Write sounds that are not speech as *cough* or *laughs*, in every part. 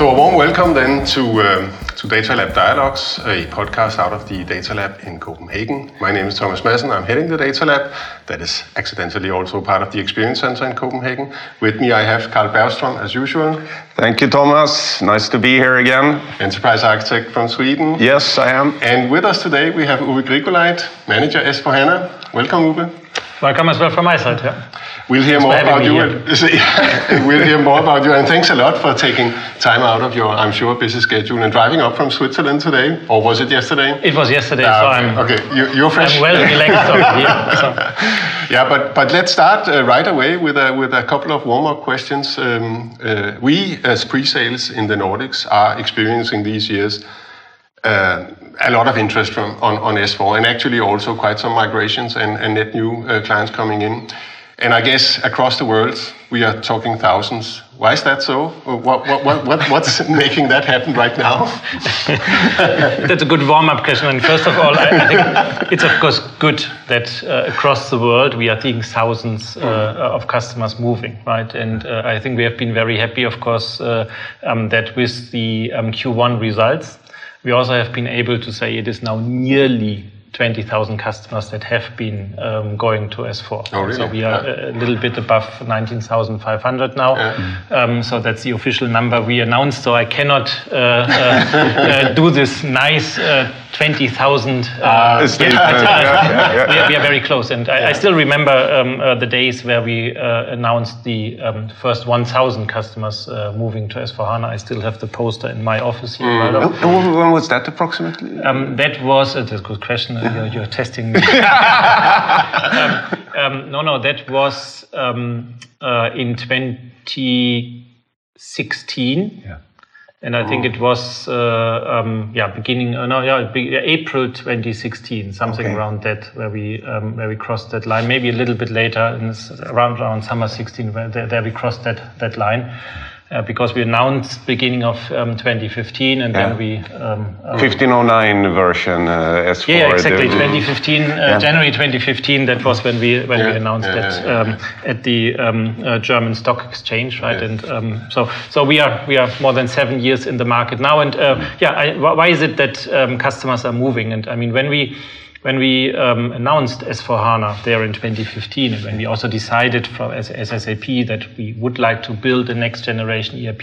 So a warm welcome then to, um, to Data Lab Dialogues, a podcast out of the Data Lab in Copenhagen. My name is Thomas Madsen. I'm heading the Data Lab. That is accidentally also part of the Experience Center in Copenhagen. With me I have Carl Bergström as usual. Thank you, Thomas. Nice to be here again. Enterprise architect from Sweden. Yes, I am. And with us today we have Uwe Grigoleit, manager S4HANA. Welcome, Uwe. Welcome as well from my side. Yeah. We'll hear more about you. *laughs* *laughs* we'll hear more about you, and thanks a lot for taking time out of your, I'm sure, busy schedule and driving up from Switzerland today. Or was it yesterday? It was yesterday, uh, so I'm okay. You, you're fresh. I'm well relaxed here. So. *laughs* Yeah, but but let's start uh, right away with a with a couple of warm up questions. Um, uh, we as pre-sales in the Nordics are experiencing these years. Uh, a lot of interest from on, on S4 and actually also quite some migrations and, and net new uh, clients coming in. And I guess across the world, we are talking thousands. Why is that so? What, what, what, what's *laughs* making that happen right now? *laughs* That's a good warm-up question. And first of all, I, think it's of course good that uh, across the world we are seeing thousands uh, of customers moving, right? And uh, I think we have been very happy, of course, uh, um, that with the um, Q1 results, we also have been able to say it is now nearly 20,000 customers that have been um, going to S4. Oh, really? So we are yeah. a little bit above 19,500 now. Yeah. Um, so that's the official number we announced. So I cannot uh, uh, *laughs* uh, do this nice uh, 20,000. Uh, ah, *laughs* yeah, we, are very close. And I, I still remember um, uh, the days where we announced the um, first 1,000 customers moving to S4HANA. I still have the poster in my office here. Mm. When was that approximately? Um, that was, that's a good question you're, you're testing me. *laughs* um, um, no, no, that was um, uh, in 2016. And I think it was, uh, um, yeah, beginning, uh, no, yeah, April 2016, something okay. around that, where we um, where we crossed that line. Maybe a little bit later, around around summer 16, where there, there we crossed that that line uh, because we announced beginning of um, 2015 and yeah. then we um, 1509 um, version uh, S4 yeah exactly 2015 uh, yeah. January 2015 that was when we when yeah. we announced that um, at the um, uh, German Stock Exchange right and um, so so we are we are more than seven years in the market now and uh, yeah I, why is it that customers are moving and I mean when we when we um, announced S4HANA there in 2015, and when we also decided from, as, as, SAP that we would like to build a next generation ERP,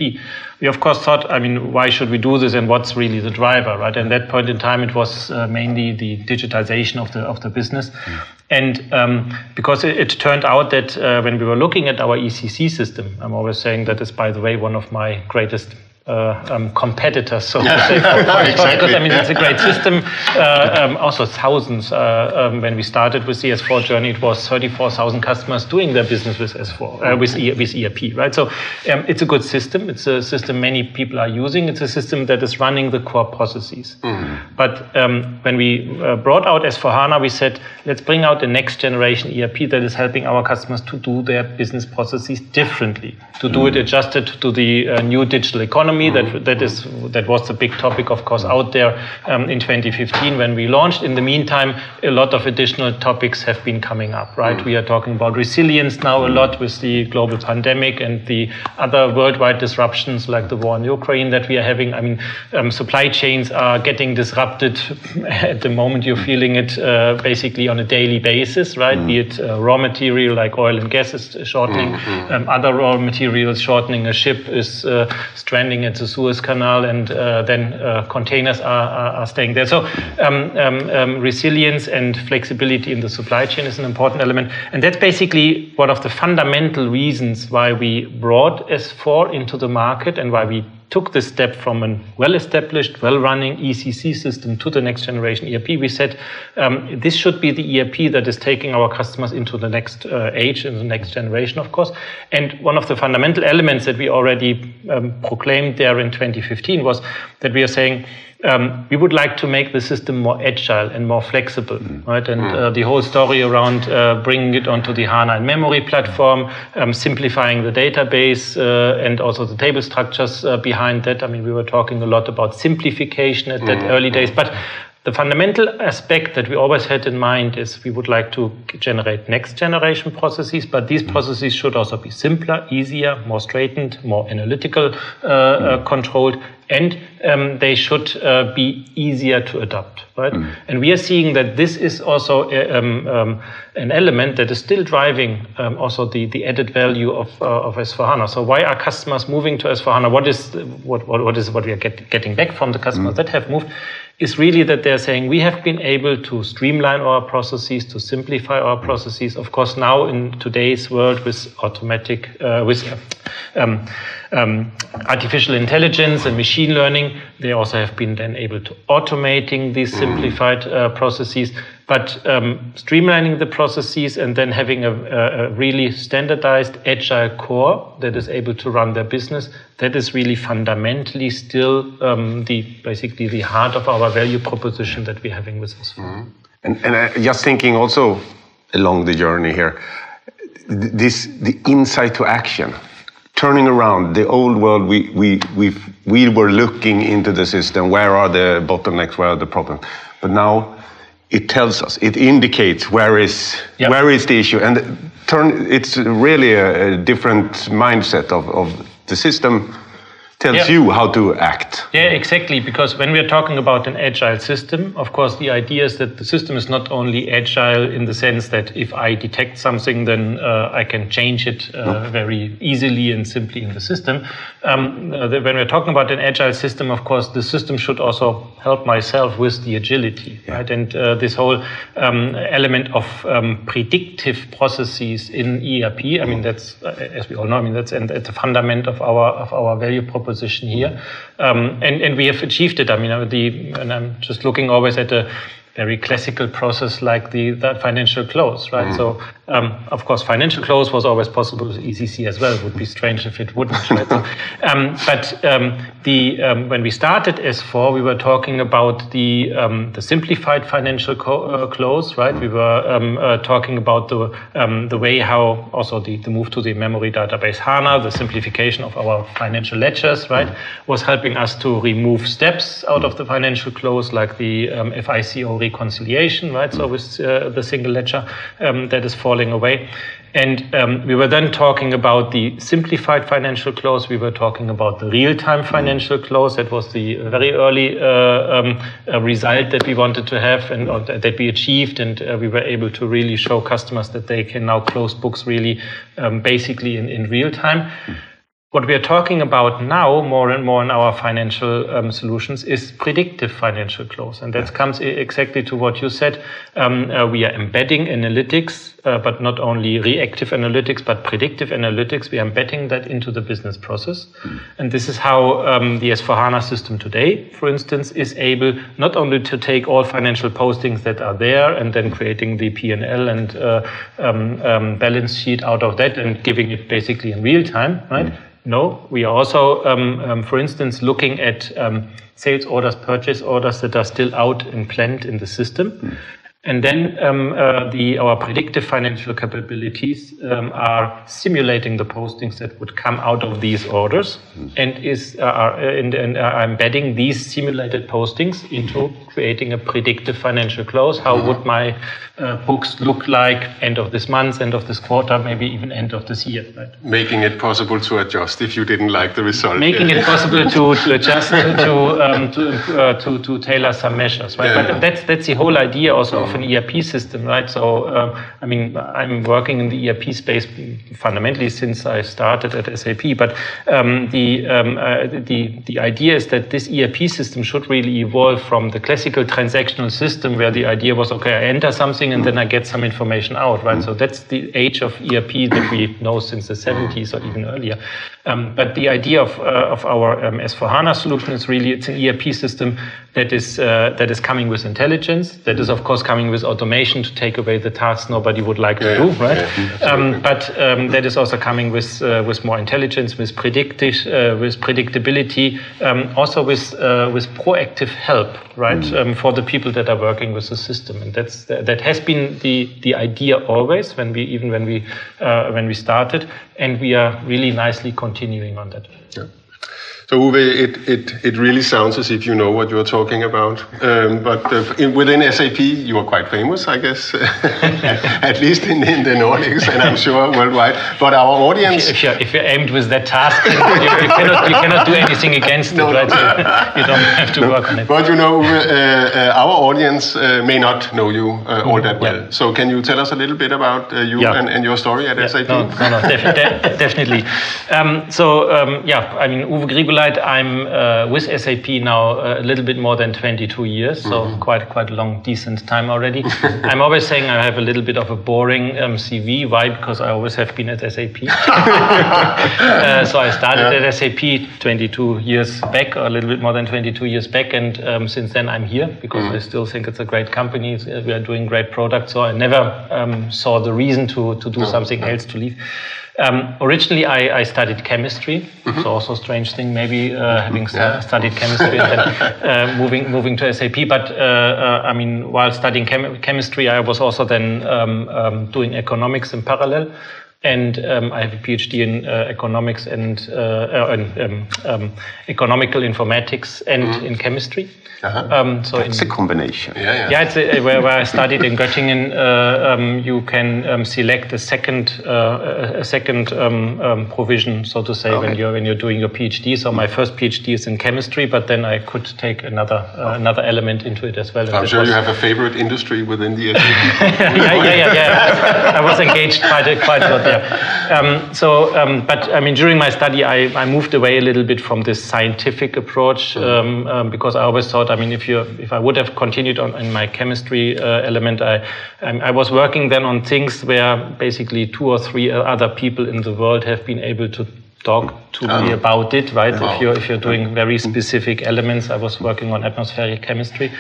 we of course thought, I mean, why should we do this and what's really the driver, right? And at that point in time, it was uh, mainly the digitization of the, of the business. Mm. And um, because it, it, turned out that uh, when we were looking at our ECC system, I'm always saying that is, by the way, one of my greatest uh, um, competitors, so to say, for, *laughs* exactly. because I mean it's a great system. Uh, um, also, thousands. Uh, um, when we started with the S4 journey, it was 34,000 customers doing their business with S4 uh, with e with ERP, right? So um, it's a good system. It's a system many people are using. It's a system that is running the core processes. Mm. But um, when we uh, brought out S4 HANA, we said let's bring out the next generation ERP that is helping our customers to do their business processes differently, to do mm. it adjusted to the uh, new digital economy economy. That that is that was the big topic, of course, out there um, in 2015 when we launched. In the meantime, a lot of additional topics have been coming up. Right, we are talking about resilience now a lot with the global pandemic and the other worldwide disruptions like the war in Ukraine that we are having. I mean, um, supply chains are getting disrupted *laughs* at the moment. You're feeling it uh, basically on a daily basis, right? Mm. Be it uh, raw material like oil and gas is shortening, mm-hmm. um, other raw materials shortening. A ship is uh, stranding at the Suez Canal, and uh, then uh, containers are, are, are, staying there. So um, um, um, resilience and flexibility in the supply chain is an important element, and that's basically one of the fundamental reasons why we brought S4 into the market and why we took this step from a well-established, well-running ECC system to the next generation ERP, we said um, this should be the ERP that is taking our customers into the next uh, age, in the next generation, of course. And one of the fundamental elements that we already um, proclaimed there in 2015 was that we are saying um, we would like to make the system more agile and more flexible, mm. right? And mm. uh, the whole story around uh, bringing it onto the HANA in-memory platform, um, simplifying the database, uh, and also the table structures uh, behind that. I mean, we were talking a lot about simplification at mm. that early days, but the fundamental aspect that we always had in mind is we would like to generate next generation processes, but these processes should also be simpler, easier, more straightened, more analytical uh, uh, controlled, and um, they should uh, be easier to adopt, right? Mm. And we are seeing that this is also uh, um, um, an element that is still driving um, also the, the added value of, uh, of S4HANA. So why are customers moving to S4HANA? What is what, what, what is what we are get, getting back from the customers mm. that have moved? Is really that they're saying we have been able to streamline our processes, to simplify our processes. Of course, now in today's world with automatic, uh, with um, um, artificial intelligence and machine learning, they also have been then able to automating these simplified uh, processes. But um, streamlining the processes and then having a, a, really standardized agile core that is able to run their business, that is really fundamentally still um, the basically the heart of our value proposition that we're having with us. Mm-hmm. And, and uh, just thinking also along the journey here, this the insight to action turning around the old world we we we we were looking into the system where are the bottlenecks where are the problems but now it tells us, it indicates where is yep. where is the issue, and turn. It's really a, a different mindset of, of the system tells yeah. you how to act. Yeah, exactly. Because when we are talking about an agile system, of course, the idea is that the system is not only agile in the sense that if I detect something, then uh, I can change it uh, very easily and simply in the system. Um, uh, when we're talking about an agile system, of course, the system should also help myself with the agility, yeah. right? And uh, this whole um, element of um, predictive processes in ERP, I mean, that's, uh, as we all know, I mean, that's at the fundament of our of our value proposition position here. Um, and, and we have achieved it. I mean, the, and I'm just looking always at a very classical process like the, the financial close, right? Mm. So, um, of course, financial close was always possible with ECC as well. It would be strange if it wouldn't, right? so, *laughs* um, but um, the um, when we started S4, we were talking about the um, the simplified financial uh, close, right? We were um, uh, talking about the the way how also the, the move to the memory database HANA, the simplification of our financial ledgers, right, was helping us to remove steps out of the financial close, like the FICO reconciliation, right? So with uh, the single ledger um, that is falling away. And um, we were then talking about the simplified financial close. We were talking about the real-time financial close. That was the very early uh, um, uh, result that we wanted to have and that we achieved. And uh, we were able to really show customers that they can now close books really um, basically in, in real time. What we are talking about now, more and more in our financial um, solutions, is predictive financial close. And that comes exactly to what you said. Um, uh, we are embedding analytics, uh, but not only reactive analytics, but predictive analytics. We are embedding that into the business process. Mm. And this is how um, the S4HANA system today, for instance, is able not only to take all financial postings that are there and then creating the P&L and uh, um, um, balance sheet out of that and giving it basically in real time, right? Mm no, we are also, um, um, for instance, looking at um, sales orders, purchase orders that are still out and planned in the system. And then um, uh, the, our predictive financial capabilities um, are simulating the postings that would come out of these orders mm. and is uh, are, and, and are embedding these simulated postings into creating a predictive financial close. How would my uh, books look like end of this month, end of this quarter, maybe even end of this year? Right? Making it possible to adjust if you didn't like the result. Making it possible to, to adjust to *laughs* um, to, uh, to to tailor some measures. Right? Yeah. But that's that's the whole idea also of an ERP system, right? So um, I mean, I'm working in the ERP space fundamentally since I started at SAP. But um, the um, uh, the the idea is that this ERP system should really evolve from the classical transactional system where the idea was, okay, I enter something and then I get some information out, right? So that's the age of ERP that we know since the 70s or even earlier. Um, but the idea of, uh, of our um, S4HANA solution is really, it's an ERP system that is, uh, that is coming with intelligence, that is of course coming with automation to take away the tasks nobody would like to do, right? Yeah, um, but um, that is also coming with, uh, with more intelligence, with, predictive, uh, with predictability, um, also with, uh, with proactive help, right? Mm um, for the people that are working with the system. And that's that has been the the idea always when we even when we uh, when we started, and we are really nicely continuing on that. Yeah. So Uwe, it, it, it really sounds as if you know what you're talking about. Um, but uh, in, within SAP, you are quite famous, I guess, *laughs* at least in, in, the Nordics and I'm sure worldwide. But our audience... If you're, if you're aimed with that task, you, you, cannot, you cannot do anything against no, it, right? You, you, don't have to no, work on it. But you know, uh, uh, our audience uh, may not know you uh, all that well. Yeah. So can you tell us a little bit about uh, you yeah. and, and, your story at yeah. SAP? No, no, no def de definitely. Um, so um, yeah, I mean, Uwe Grigoleit I'm uh, with SAP now a little bit more than 22 years, so mm -hmm. quite quite a long, decent time already. *laughs* I'm always saying I have a little bit of a boring um, CV. Why? Because I always have been at SAP. *laughs* uh, so I started yeah. at SAP 22 years back, or a little bit more than 22 years back, and um, since then I'm here because mm -hmm. I still think it's a great company. We are doing great products, so I never um, saw the reason to to do something else to leave. Um, originally, I, I, studied chemistry. Mm-hmm. So also a strange thing, maybe uh, having yeah. studied chemistry and then *laughs* uh, moving moving to SAP. But uh, uh, I mean, while studying chem- chemistry, I was also then um, um, doing economics in parallel and um, I have a PhD in uh, economics and uh, uh, um, um, economical informatics and mm. in chemistry. Uh-huh. Um, so it's a combination. Yeah, yeah. yeah it's a, where, where I studied in Göttingen. Uh, um, you can um, select a second uh, a second provision, so to say, okay. when you're when you're doing your PhD. So my first PhD is in chemistry, but then I could take another uh, another element into it as well. I'm sure you have a favorite industry within the. *laughs* *laughs* yeah, yeah, yeah, yeah. I was engaged quite a, quite a lot there. Um, so, um, but I mean, during my study, I, I moved away a little bit from this scientific approach mm-hmm. um, um, because I always thought, I mean, if you if I would have continued on in my chemistry uh, element, I I was working then on things where basically two or three other people in the world have been able to talk to me about it, right? If you're if you're doing very specific elements, I was working on atmospheric chemistry.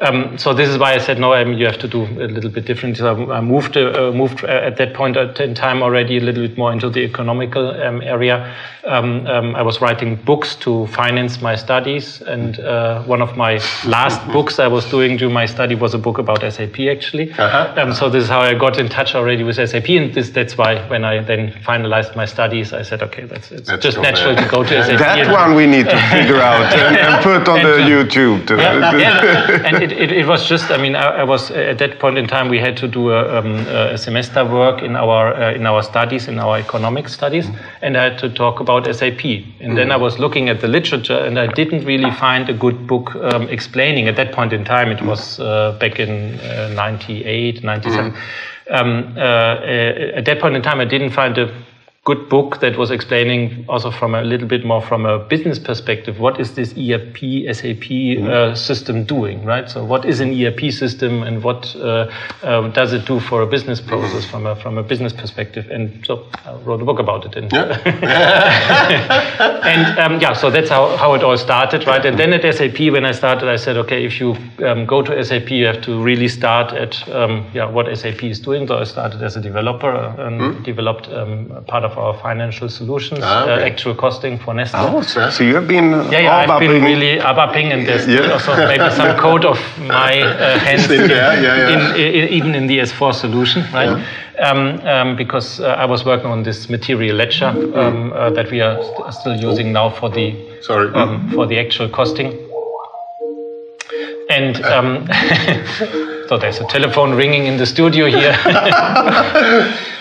Um, so this is why I said no. I mean, you have to do a little bit different. So I moved uh, moved at that point in time already a little bit more into the economical um, area. Um, um I was writing books to finance my studies, and uh, one of my last *laughs* books I was doing during my study was a book about SAP actually. Uh-huh. Um, so this is how I got in touch already with SAP, and this, that's why when I then finalized my studies, I said, okay, that's it's that's just natural there. to go to SAP. That one we need to figure out *laughs* and, and put on and the to, YouTube. To, yeah, *laughs* yeah. and it, it, it, was just, I mean, I, I, was at that point in time, we had to do a, um, a semester work in our uh, in our studies, in our economic studies, and I had to talk about SAP. And then I was looking at the literature, and I didn't really find a good book um, explaining. At that point in time, it was uh, back in uh, 98, 97. mm Um, uh, uh, at that point in time, I didn't find a good book that was explaining also from a little bit more from a business perspective what is this ERP SAP mm-hmm. uh, system doing right? So what is an ERP system and what uh, uh, does it do for a business process from a from a business perspective? And so I wrote a book about it and yeah, *laughs* and um, yeah so that's how, how it all started right? And then at SAP when I started I said okay if you um, go to SAP you have to really start at um, yeah what SAP is doing. So I started as a developer and mm-hmm. developed um, part of of our financial solutions, ah, okay. uh, actual costing for Nestle. Oh, so, so you have been uh, yeah, yeah, I've been really ABAPing, and there's yeah. also maybe some *laughs* code of my uh, hands in, yeah, yeah, in, in, even in the S4 solution, right? Um, um, because uh, I was working on this material ledger um, uh, that we are st still using now for the sorry um, for the actual costing. And um, *laughs* so there's a telephone ringing in the studio here. *laughs*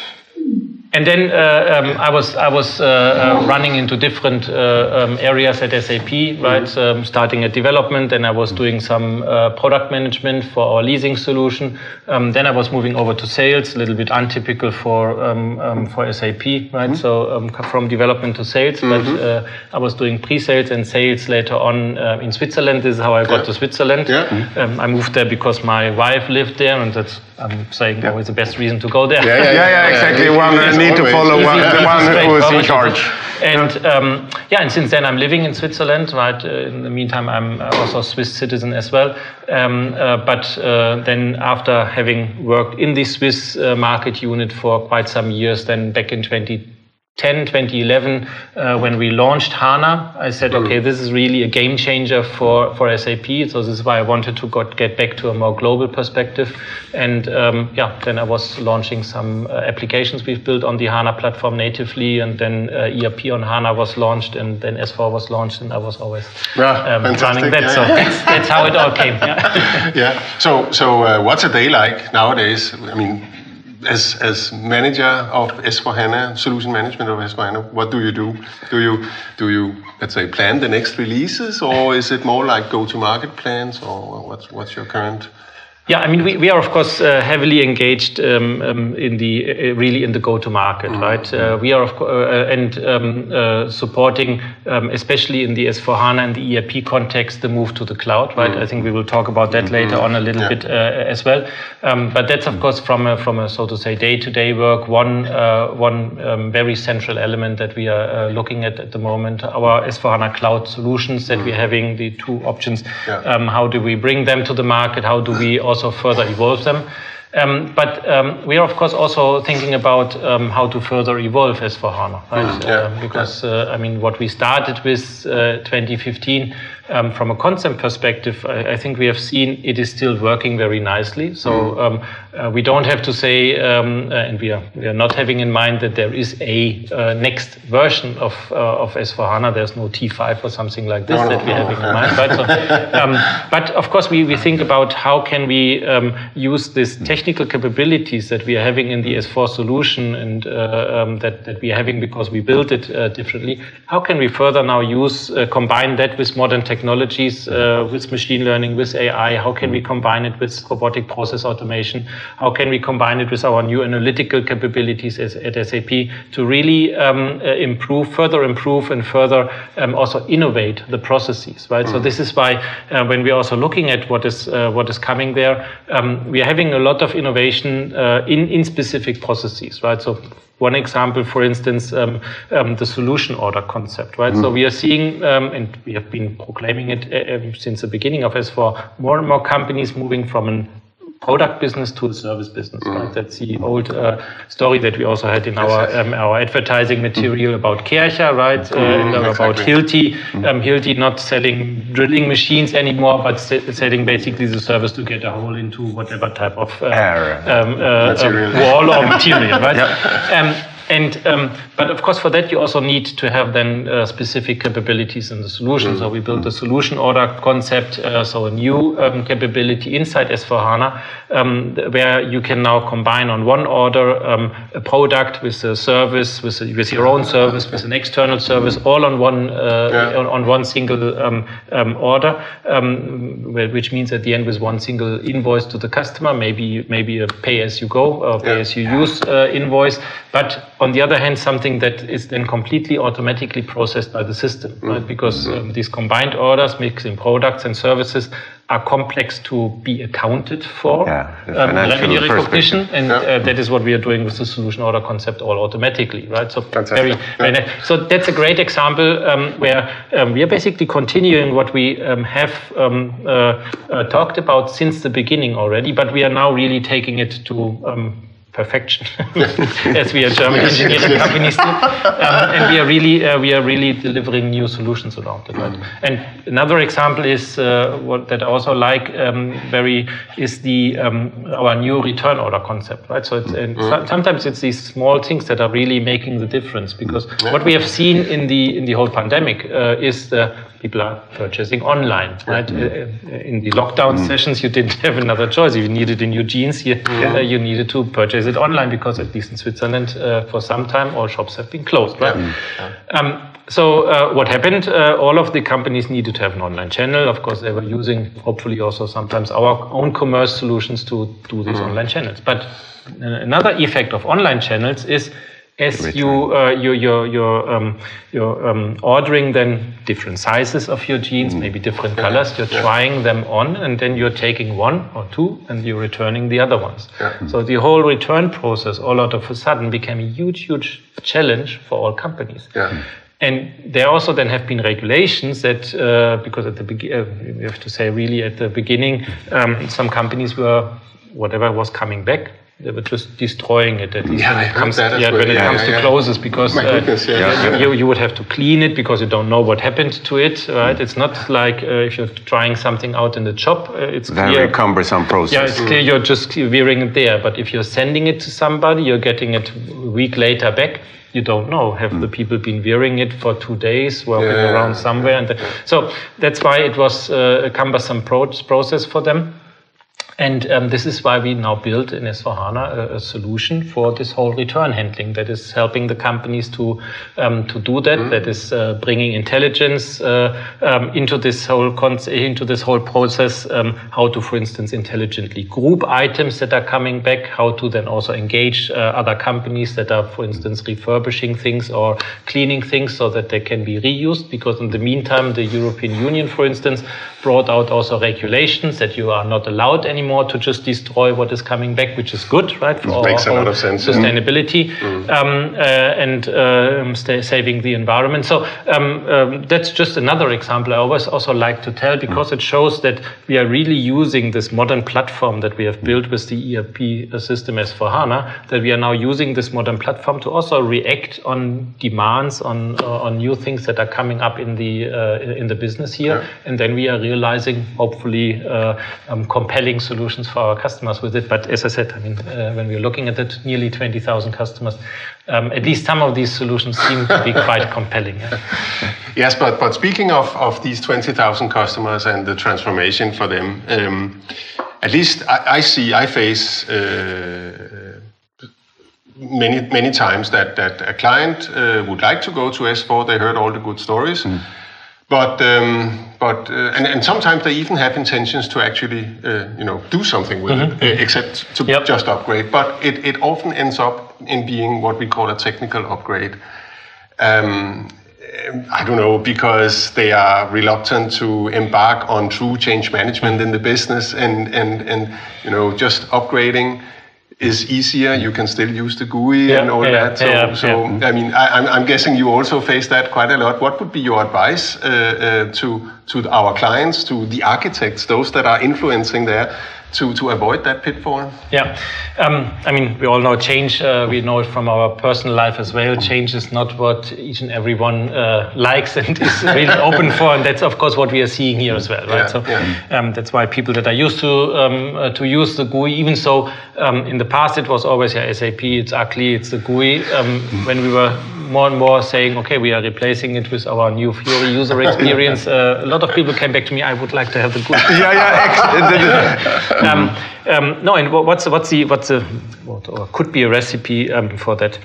and then uh, um, I was I was uh, uh, running into different uh, um, areas at SAP, right? Mm-hmm. Um, starting at development, then I was doing some uh, product management for our leasing solution. Um, then I was moving over to sales, a little bit untypical for um, um, for SAP, right? Mm-hmm. So from development to sales, mm-hmm. but uh, I was doing pre-sales and sales later on in Switzerland. This is how I got yeah. to Switzerland. Yeah. I moved there because my wife lived there, and that's I'm saying yeah. always the best reason to go there. Yeah, yeah, yeah, yeah exactly. One need to follow one, the one who is in charge. And um, yeah, and since then I'm living in Switzerland. Right. Uh, in the meantime, I'm also a Swiss citizen as well. Um, uh, but uh, then after having worked in the Swiss uh, market unit for quite some years, then back in 2010 2010, 2011, uh, when we launched HANA, I said, okay, this is really a game changer for, for SAP. So this is why I wanted to got, get back to a more global perspective. And um, yeah, then I was launching some uh, applications we've built on the HANA platform natively, and then uh, ERP on HANA was launched, and then S4 was launched, and I was always yeah, um, running that. Yeah, so that's, that's, how it all came. Yeah. *laughs* yeah. So, so uh, what's a day like nowadays? I mean, as as manager of S4HANA, solution management of S4HANA, what do you do? Do you do you let's say plan the next releases, or is it more like go-to-market plans, or what's what's your current yeah, I mean, we, we are of course uh, heavily engaged um, um, in the uh, really in the go-to-market, mm-hmm. right? Uh, we are of co- uh, and um, uh, supporting, um, especially in the S4 HANA and the ERP context, the move to the cloud, right? Mm-hmm. I think we will talk about that mm-hmm. later on a little yeah. bit uh, as well. Um, but that's of course from a, from a so to say day-to-day work one one um, very central element that we are looking at at the moment. Our S4 HANA cloud solutions that we're mm-hmm. having the two options. Yeah. how do we bring them to the market? How do we also further evolve them. Um, but um, we are, of course, also thinking about um, how to further evolve S4HANA, right? Mm, yeah, uh, because, uh, I mean, what we started with uh, 2015 um, from a concept perspective, I, I, think we have seen it is still working very nicely. So mm. Uh, we don't have to say, um, uh, and we are, we are not having in mind that there is a uh, next version of, uh, of S4HANA. There's no T5 or something like this no, that we're having in mind. Right? So, um, but of course, we, we think about how can we um, use these technical capabilities that we are having in the S4 solution and uh, um, that, that we are having because we built it uh, differently. How can we further now use, combine that with modern technologies uh, with machine learning, with AI? How can we combine it with robotic process automation? How can we combine it with our new analytical capabilities as, at SAP to really um, uh, improve, further improve, and further um, also innovate the processes, right? Mm. So this is why uh, when we're also looking at what is uh, what is coming there, um, we are having a lot of innovation uh, in in specific processes, right? So one example, for instance, um, um, the solution order concept, right? Mm. So we are seeing, um, and we have been proclaiming it uh, um, since the beginning of S4, more and more companies moving from an product business to a service business. Mm. Right? That's the old uh, story that we also had in our um, our advertising material mm. about Kärcher, right? Uh, mm, uh, about Hilti. Mm. Um, Hilti not selling drilling machines anymore, but selling basically the service to get a hole into whatever type of uh, um, uh, um, wall or material, right? *laughs* Yep. And um, but of course, for that you also need to have then uh, specific capabilities in the solution. So we built a solution order concept, uh, so a new um, capability inside S4 HANA, um, where you can now combine on one order um, a product with a service, with, a, with your own service, with an external service, all on one uh, yeah. on, on, one single um, um, order, which means at the end with one single invoice to the customer, maybe maybe a pay as you go or pay as you use uh, invoice, but on the other hand, something that is then completely automatically processed by the system, mm. right? Because mm-hmm. um, these combined orders, mixing products and services, are complex to be accounted for. Yeah, um, revenue recognition, and yeah. uh, that is what we are doing with the solution order concept all automatically, right? So very, very nice. so that's a great example um, where um, we are basically continuing what we um, have um, uh, uh, talked about since the beginning already, but we are now really taking it to um, perfection, *laughs* as we are German engineering companies do, um, and we are really uh, we are really delivering new solutions around it. Right? Mm. And another example is uh, what that I also like um, very is the um, our new return order concept. Right. So it's, mm. so, sometimes it's these small things that are really making the difference because what we have seen in the in the whole pandemic uh, is the people are purchasing online, right? Mm-hmm. Uh, in the lockdown mm-hmm. sessions, you didn't *laughs* have another choice. If you needed a new jeans, you, yeah. uh, you needed to purchase it online because at least in Switzerland, uh, for some time, all shops have been closed, right? Yeah. Um, so uh, what happened? Uh, all of the companies needed to have an online channel. Of course, they were using, hopefully, also sometimes our own commerce solutions to do these mm-hmm. online channels. But uh, another effect of online channels is as you uh, you're you're you're, um, you're um, ordering then different sizes of your jeans, mm. maybe different yeah. colors. You're yeah. trying them on, and then you're taking one or two, and you're returning the other ones. Yeah. So the whole return process, all out of a sudden, became a huge, huge challenge for all companies. And there also then have been regulations that, uh, because at the beginning, uh, we have to say really at the beginning, um, some companies were, whatever was coming back, they were just destroying it. At least Yeah, when it comes, that yeah, when it Yeah, comes yeah, to yeah. closes, because uh, goodness, yeah. Yeah, you, you would have to clean it because you don't know what happened to it, right? It's not like uh, if you're trying something out in the shop. Uh, it's Very clear. cumbersome process. Yeah, it's clear you're just wearing it there. But if you're sending it to somebody, you're getting it a week later back. You don't know. Have the people been wearing it for two days, walking Yeah. around somewhere? And so that's why it was uh, a cumbersome pro- process for them. And um, this is why we now build in S4HANA a, a solution for this whole return handling that is helping the companies to um, to do that. That is uh, bringing intelligence uh, um, into this whole into this whole process. Um, how to, for instance, intelligently group items that are coming back. How to then also engage uh, other companies that are, for instance, refurbishing things or cleaning things so that they can be reused. Because in the meantime, the European Union, for instance, brought out also regulations that you are not allowed anymore to just destroy what is coming back, which is good, right? For our makes a lot of sense. Sustainability um, uh, and um, saving the environment. So um, um, that's just another example I always also like to tell because it shows that we are really using this modern platform that we have built with the ERP system S4HANA, that we are now using this modern platform to also react on demands, on uh, on new things that are coming up in the uh, in the business here, Yeah. and then we are realizing hopefully uh, um, compelling solutions for our customers with it. But as I said, I mean, uh, when we're looking at it, nearly 20,000 customers, um, at least some of these solutions seem to be quite *laughs* compelling. yeah. Yes, but but speaking of, of these 20,000 customers and the transformation for them, um, at least I, I see, I face uh, many many times that, that a client uh, would like to go to S4, they heard all the good stories, but um, but uh, and, and sometimes they even have intentions to actually uh, you know do something with it, uh, except to Yep. just upgrade. But it, it often ends up in being what we call a technical upgrade. Um, I don't know because they are reluctant to embark on true change management in the business, and and and you know just upgrading is easier. You can still use the GUI Yeah, and all yeah, that. So, yeah, so. I mean, I, I'm, I'm guessing you also face that quite a lot. What would be your advice uh, uh, to to our clients, to the architects, those that are influencing there, to to avoid that pitfall? Yeah, um, I mean, we all know change. Uh, we know it from our personal life as well. Change is not what each and everyone uh, likes and *laughs* is really open for, and that's of course what we are seeing here as well, right? Yeah, so yeah. um, that's why people that are used to um, uh, to use the GUI, even so um, in the past it was always yeah, SAP, it's ugly, it's the GUI. Um, when we were more and more saying, okay, we are replacing it with our new Fiori user *laughs* experience, uh, a lot of people came back to me. I would like to have the good. *laughs* yeah, yeah. *laughs* Um, um, no, and what's what's the what's the what or could be a recipe um, for that?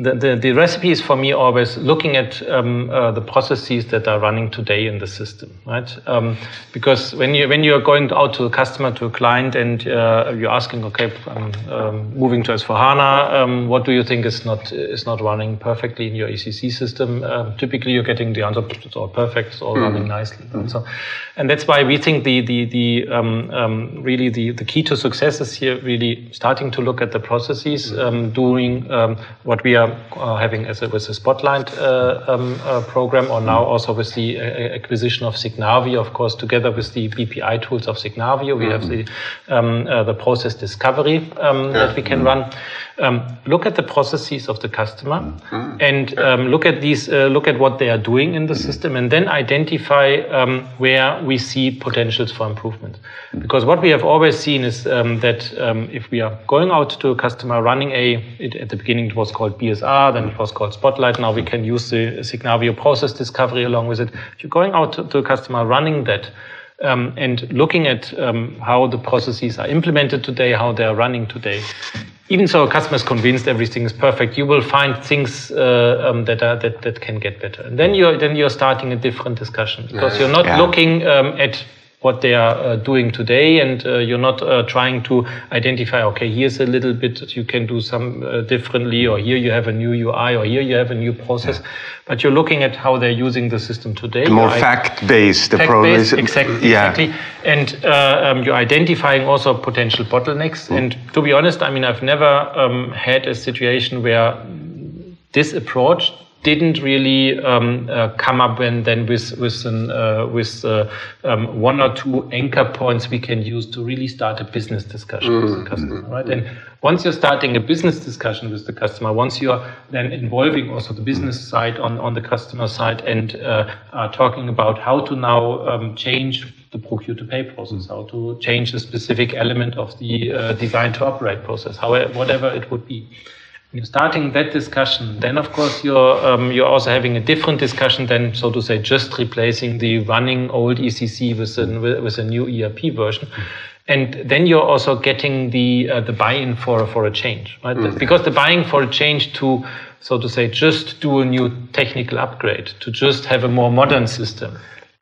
Um, the, the, the recipe is for me always looking at um, uh, the processes that are running today in the system, right? Um, because when you when you're going out to a customer, to a client, and uh, you're asking, okay, I'm um, moving to S4HANA, um, what do you think is not is not running perfectly in your ECC system? Um, typically, you're getting the answer, it's all perfect, it's all running nicely. And so, and that's why we think the the the um, um, really the the key to success is here really starting to look at the processes, um, doing um, what we are uh, having as a, with the Spotlight uh, um, uh, program, or now also with the uh, acquisition of Signavio, of course, together with the BPI tools of Signavio, we have the um, uh, the process discovery um, that we can run. Um, look at the processes of the customer and um, look at these, uh, look at what they are doing in the system, and then identify um, where we see potentials for improvement. Because what we have always seen is um, that um, if we are going out to a customer running a, it, at the beginning it was called BSR, then it was called Spotlight. Now we can use the Signavio process discovery along with it. If you're going out to, to a customer running that. Um, and looking at um, how the processes are implemented today, how they are running today, even so a customer is convinced everything is perfect, you will find things uh, um, that are that, that can get better. And then you're then you're starting a different discussion because you're not Yeah. looking um, at what they are uh, doing today, and uh, you're not uh, trying to identify. Okay, here's a little bit you can do some uh, differently, or here you have a new UI, or here you have a new process. But you're looking at how they're using the system today. The more i- fact-based fact-based, approach. exactly, Yeah. exactly. And uh, um, you're identifying also potential bottlenecks. And to be honest, I mean, I've never um, had a situation where this approach didn't really um, uh, come up and then with with an, uh, with uh, um, one or two anchor points we can use to really start a business discussion mm. with the mm-hmm. customer, right? And once you're starting a business discussion with the customer, once you're then involving also the business side on on the customer side and uh, are talking about how to now um, change the procure to pay process, how to change a specific element of the uh, design to operate process, however, whatever it would be you're starting that discussion, then of course you're um, you're also having a different discussion than so to say just replacing the running old ECC with a with a new ERP version. And then you're also getting the uh, the buy-in for for a change, right? Mm. Because the buying for a change to so to say just do a new technical upgrade, to just have a more modern system,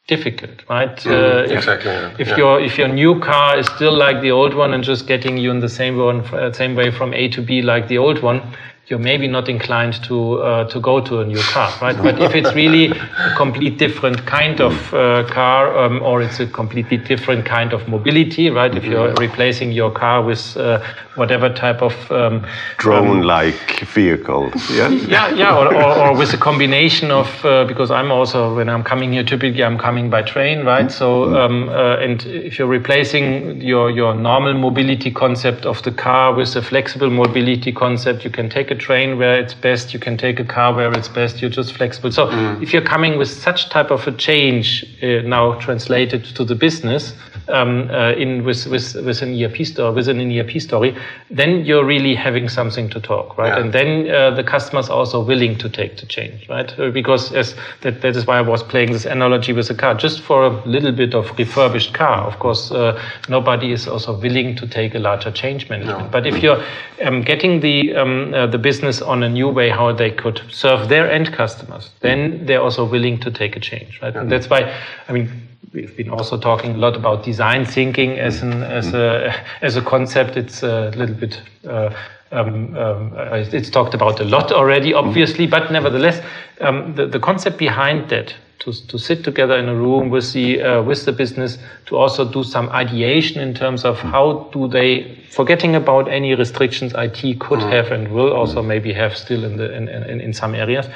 difficult, right? Mm, uh, if, exactly. Yeah. If yeah. your if your new car is still like the old one and just getting you in the same one, uh, same way from A to B like the old one, you're maybe not inclined to uh, to go to a new car, right? But if it's really a complete different kind of uh, car, um, or it's a completely different kind of mobility, right? If you're replacing your car with uh, whatever type of um, drone-like um, vehicle, *laughs* yeah, yeah, yeah, or, or, or, with a combination of uh, because I'm also when I'm coming here, typically I'm coming by train, right? So um, uh, and if you're replacing your your normal mobility concept of the car with a flexible mobility concept, you can take a train where it's best, you can take a car where it's best, you're just flexible. So mm. if you're coming with such type of a change uh, now translated to the business um, uh, in with, with, with an ERP store, within an ERP story, then you're really having something to talk, right? Yeah. And then uh, the customer's also willing to take the change, right? Uh, because as that, that is why I was playing this analogy with a car, just for a little bit of refurbished car. Of course, uh, nobody is also willing to take a larger change management. No. But if you're um, getting the um, uh, the business on a new way how they could serve their end customers, then they're also willing to take a change, right? And that's why, I mean, we've been also talking a lot about design thinking as an as a as a concept. It's a little bit. Uh, um, um, it's talked about a lot already, obviously, but nevertheless, um, the, the concept behind that to, to sit together in a room with the uh, with the business to also do some ideation in terms of how do they forgetting about any restrictions IT could mm. have and will also maybe have still in the in, in, in some areas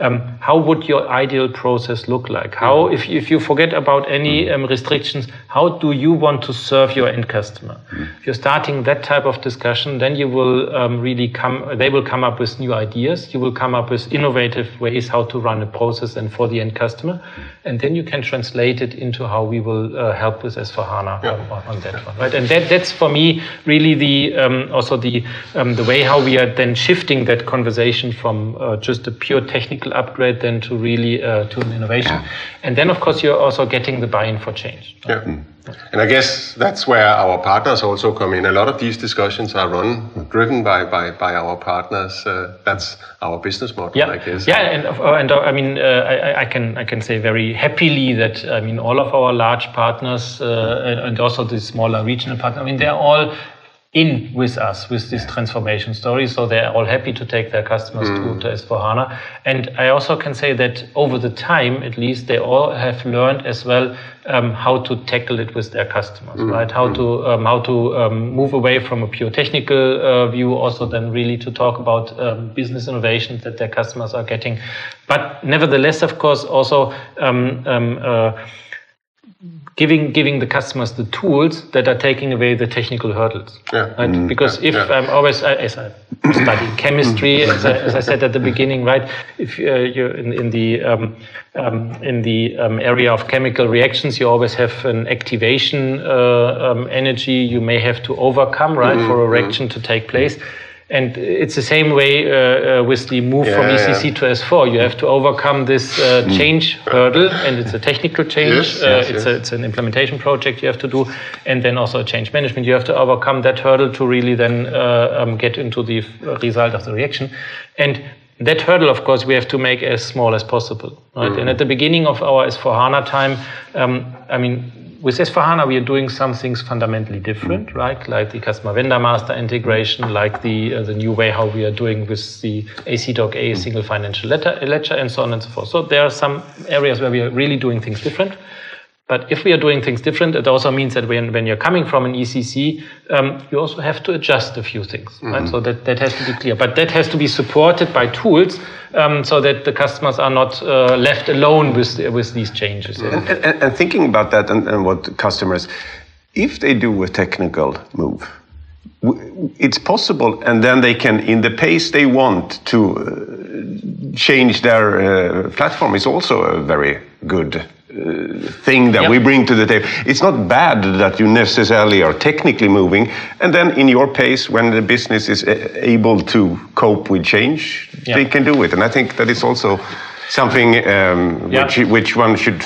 um, how would your ideal process look like how mm. if, if you forget about any mm. um, restrictions how do you want to serve your end customer if you're starting that type of discussion then you will um, really come they will come up with new ideas you will come up with innovative ways how to run a process and for the end customer and then you can translate it into how we will uh, help with S4HANA yeah. on, on, that one, right? And that, that's for me really the um, also the um, the way how we are then shifting that conversation from uh, just a pure technical upgrade then to really uh, to an innovation, and then of course you're also getting the buy-in for change. Right? Yeah. And I guess that's where our partners also come in. A lot of these discussions are run, driven by, by, by our partners. Uh, that's our business model, yeah. I guess. Yeah, and, uh, and uh, I mean, uh, I, I, can I can say very happily that I mean all of our large partners uh, and, and also the smaller regional partners. I mean, they're all in with us with this transformation story. So they're all happy to take their customers mm. to, to S4HANA. And I also can say that over the time, at least, they all have learned as well um, how to tackle it with their customers, mm. right? How mm. to um, how to um, move away from a pure technical uh, view, also then really to talk about um, business innovations that their customers are getting. But nevertheless, of course, also um, um, uh, giving giving the customers the tools that are taking away the technical hurdles. Yeah. Right? Mm, because yeah, if yeah. I'm always as I study *coughs* chemistry, mm. as, I, as, I, said at the beginning, right? If uh, you're in, in the um, um, in the um, area of chemical reactions, you always have an activation uh, um, energy you may have to overcome, right, mm, for a reaction to take place. And it's the same way uh, uh, with the move yeah, from ECC yeah. to S4. You have to overcome this uh, mm. change hurdle, and it's a technical change. Yes, uh, yes, it's, yes. A, it's, an implementation project you have to do, and then also a change management. You have to overcome that hurdle to really then uh, um, get into the result of the reaction. And that hurdle, of course, we have to make as small as possible. Right? Mm. And at the beginning of our S4 HANA time, um, I mean, with S4HANA, we are doing some things fundamentally different, right? Like the customer vendor master integration, like the uh, the new way how we are doing with the AC.A single financial letter, ledger, and so on and so forth. So there are some areas where we are really doing things different. But if we are doing things different, it also means that when, when you're coming from an ECC, um, you also have to adjust a few things. Mm-hmm. Right? So that, that has to be clear. But that has to be supported by tools um, so that the customers are not uh, left alone with, with these changes. And, and, and thinking about that and, and what customers, if they do a technical move, it's possible, and then they can, in the pace they want, to uh, change their uh, platform. Is also a very good uh, thing that yep. we bring to the table. It's not bad that you necessarily are technically moving, and then in your pace, when the business is able to cope with change, yep. they can do it. And I think that is also something um, yep. which which one should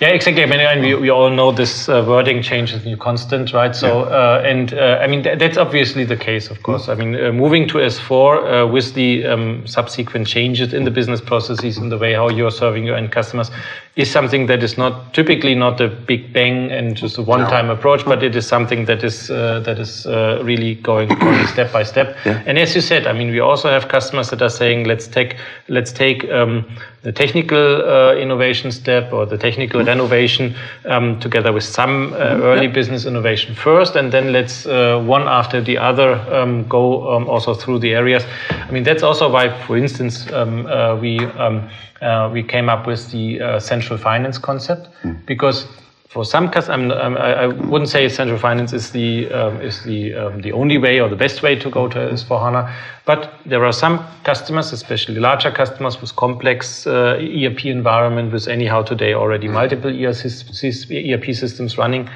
yeah, exactly. I mean, and we, we all know this uh, wording changes new constant, right? So, yeah. uh, and uh, I mean, th that's obviously the case, of course. I mean, uh, moving to S4 uh, with the um, subsequent changes in the business processes and the way how you're serving your end customers is something that is not typically not a big bang and just a one-time no. approach, but it is something that is uh, that is really going, *coughs* step by step. Yeah. And as you said, I mean, we also have customers that are saying, let's take let's take um, the technical uh, innovation step or the technical mm -hmm. renovation um, together with some uh, mm-hmm. early business innovation first, and then let's uh, one after the other um, go um, also through the areas. I mean, that's also why, for instance, um, uh, we um, uh, we came up with the uh, central finance concept mm. because for some customers, I, wouldn't say central finance is the um, is the um, the only way or the best way to go to S4 HANA, but there are some customers, especially larger customers with complex uh, ERP environment, with anyhow today already multiple ERP systems running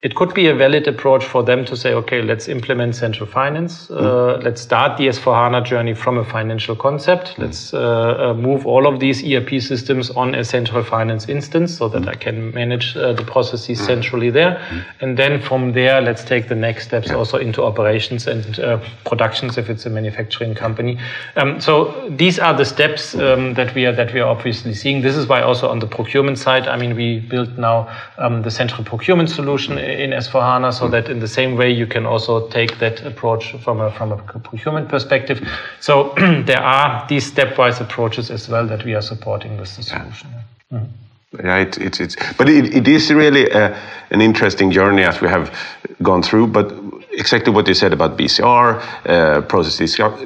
it could be a valid approach for them to say, okay, let's implement central finance. Uh, mm. Let's start the S4HANA journey from a financial concept. Mm. Let's uh, uh, move all of these ERP systems on a central finance instance so that mm. I can manage uh, the processes mm. centrally there. Mm. And then from there, let's take the next steps yeah. also into operations and uh, productions if it's a manufacturing company. Um, so these are the steps um, that we are that we are obviously seeing. This is why also on the procurement side, I mean, we built now um, the central procurement solution in S4HANA so that in the same way you can also take that approach from a, from a procurement perspective. So *clears throat* there are these stepwise approaches as well that we are supporting with the solution. Yeah. Mm. Yeah, it's it's it's, but it, it is really a, uh, an interesting journey as we have gone through. But exactly what you said about BCR, uh, process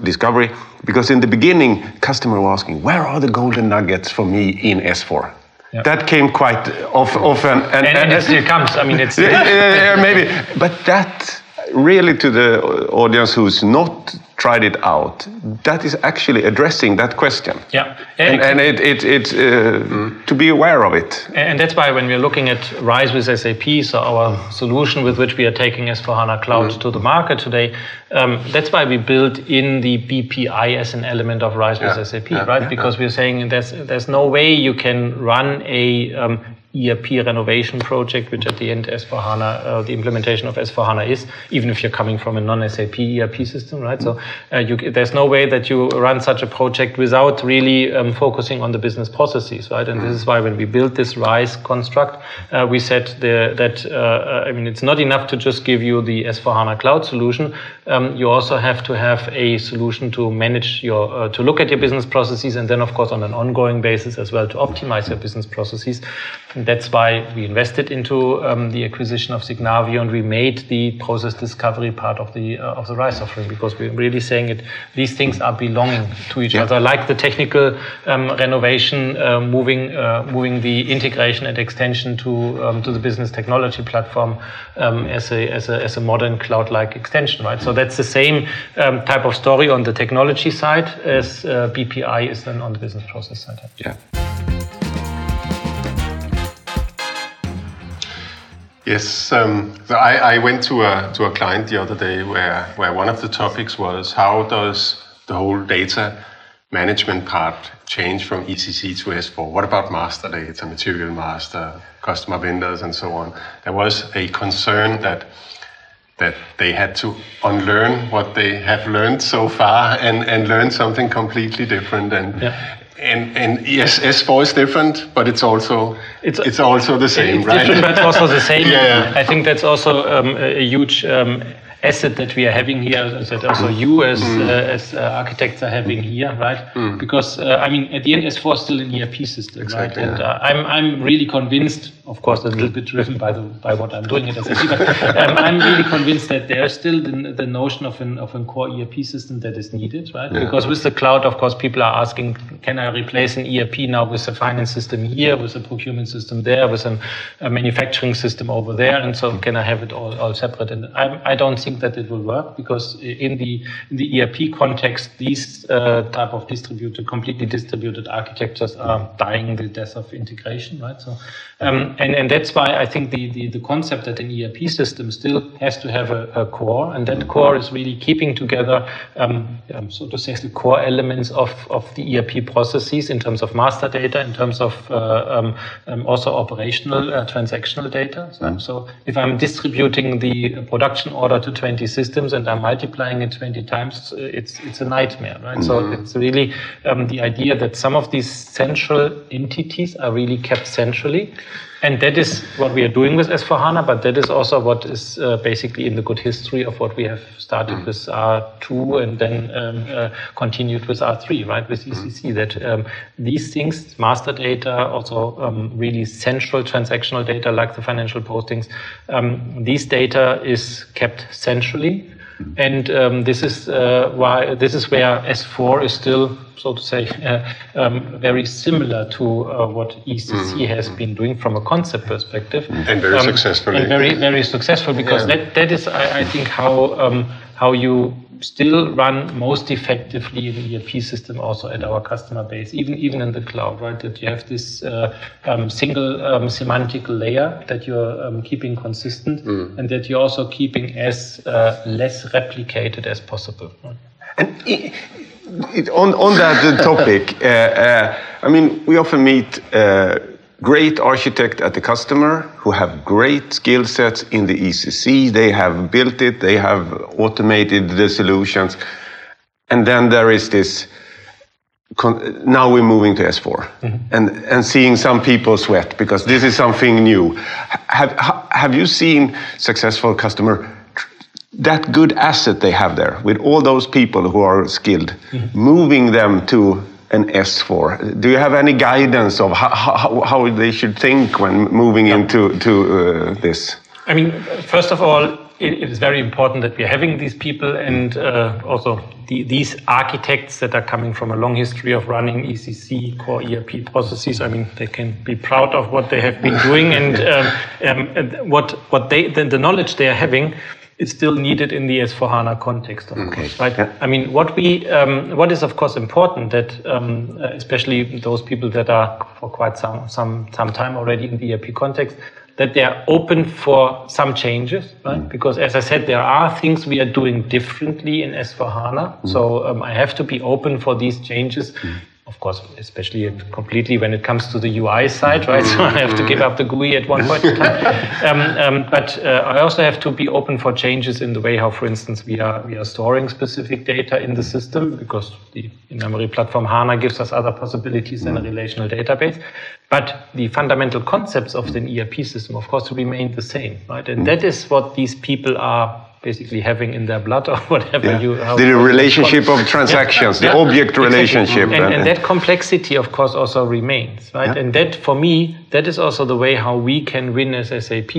discovery, because in the beginning, customer were asking, where are the golden nuggets for me in S4? Yeah. That came quite off, often, and, and, and, and it still comes. I mean, it's *laughs* yeah, maybe, but that really to the audience who's not tried it out, that is actually addressing that question. Yeah, and, and it, it, it uh, mm. to be aware of it. And that's why when we're looking at Rise with SAP, so our solution with which we are taking S4HANA Cloud mm. to the market today, um, that's why we built in the BPI as an element of Rise yeah. with SAP, yeah. right? Yeah. Because we're saying there's there's no way you can run a um, ERP renovation project, which at the end S4HANA, uh, the implementation of S4HANA is, even if you're coming from a non-SAP ERP system, right? So uh, you, there's no way that you run such a project without really um, focusing on the business processes, right? And this is why when we built this RISE construct, uh, we said the, that, uh, I mean, it's not enough to just give you the S4HANA cloud solution. Um, you also have to have a solution to manage your, uh, to look at your business processes and then, of course, on an ongoing basis as well to optimize your business processes. That's why we invested into um, the acquisition of Signavio and we made the process discovery part of the uh, of the RISE offering because we're really saying it. These things are belonging to each other, like the technical um, renovation, uh, moving uh, moving the integration and extension to um, to the business technology platform um, as a as a as a modern cloud-like extension, right? So that's the same um, type of story on the technology side as uh, BPI is then on the business process side. Yeah. Yes, um, so I, I, went to a to a client the other day where where one of the topics was how does the whole data management part change from ECC to S4? What about master data, material master, customer vendors, and so on? There was a concern that that they had to unlearn what they have learned so far and, and learn something completely different. And yeah and and yes, S4 is different, but it's also it's, it's also the same, it's right? Different, but also the *laughs* same. yeah, I think that's also um, a huge um, asset that we are having here, that also you as mm. uh, as uh, architects are having here, right? Mm. Because uh, I mean, at the end, S4 is still an ERP system, exactly, right? And uh, I'm I'm really convinced, of course, a little bit driven by the by what I'm doing at SAP, but um, I'm really convinced that there is still the, the notion of an of a core ERP system that is needed, right? Yeah. Because with the cloud, of course, people are asking, can I replace an ERP now with a finance system here, with a procurement system there, with an, a manufacturing system over there, and so can I have it all, all separate? And I, I don't think that it will work because in the in the ERP context, these uh, type of distributed, completely distributed architectures are dying the death of integration, right? So, um, and and that's why I think the, the the concept that an ERP system still has to have a, a core, and that core is really keeping together, um, um, so to say, the core elements of of the ERP processes in terms of master data, in terms of uh, um, um, also operational uh, transactional data. So, so if I'm distributing the production order to 20 systems and I'm multiplying it 20 times, uh, it's it's a nightmare, right? Mm -hmm. So mm-hmm. it's really um, the idea that some of these central entities are really kept centrally. And that is what we are doing with S4HANA, but that is also what is uh, basically in the good history of what we have started mm. with R2 and then um, uh, continued with R3, right, with ECC, that um, these things, master data, also um, really central transactional data like the financial postings, um, these data is kept centrally and um, this is uh, why this is where S4 is still, so to say, uh, *laughs* um, very similar to uh, what ECC mm. has been doing from a concept perspective, and very um, successfully, and very very successful because yeah. that that is, I, I think, how um, how you still run most effectively in the ERP system also at our customer base, even even in the cloud, right? That you have this uh, um, single um, semantic layer that you're um, keeping consistent, mm. and that you're also keeping as uh, less replicated as possible. Right? And it, it, on on that topic, uh, uh, I mean, we often meet uh, great architect at the customer who have great skill sets in the ECC. They have built it, they have automated the solutions. And then there is this now we're moving to S4 mm-hmm. and, and seeing some people sweat because this is something new. Have, have you seen successful customer that good asset they have there with all those people who are skilled, mm-hmm. moving them to an S4. Do you have any guidance of how, how, how they should think when moving yeah. into to uh, this? I mean, first of all, it, is very important that we are having these people and uh, also the, these architects that are coming from a long history of running ECC core ERP processes. I mean, they can be proud of what they have been doing and, um, um, what what they the, the knowledge they are having is still needed in the S4HANA context, of okay. course, right? Yeah. I mean, what we, um, what is of course important that, um, uh, especially those people that are for quite some, some, some time already in the ERP context, that they are open for some changes, right? Mm. Because as I said, there are things we are doing differently in S4HANA. Mm. So um, I have to be open for these changes. Mm of course, especially completely when it comes to the UI side, right? *laughs* So I have to give up the GUI at one point in time. *laughs* Um, um, but uh, I also have to be open for changes in the way how, for instance, we are we are storing specific data in the system because the in-memory platform HANA gives us other possibilities than a relational database. But the fundamental concepts of the ERP system, of course, remain the same, right? And that is what these people are basically having in their blood or *laughs* whatever yeah. you how, the relationship of *laughs* transactions yeah. the object exactly. relationship and, and, and, that complexity of course also remains right yeah. and that for me that is also the way how we can win as sap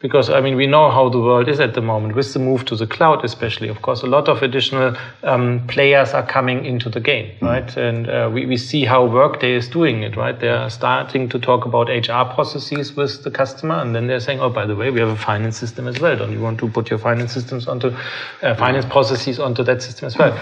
because I mean we know how the world is at the moment with the move to the cloud, especially. Of course, a lot of additional um, players are coming into the game, mm. right? And uh, we we see how Workday is doing it, right? They are starting to talk about HR processes with the customer, and then they're saying, oh, by the way, we have a finance system as well. Don't you want to put your finance systems onto uh, finance processes onto that system as well?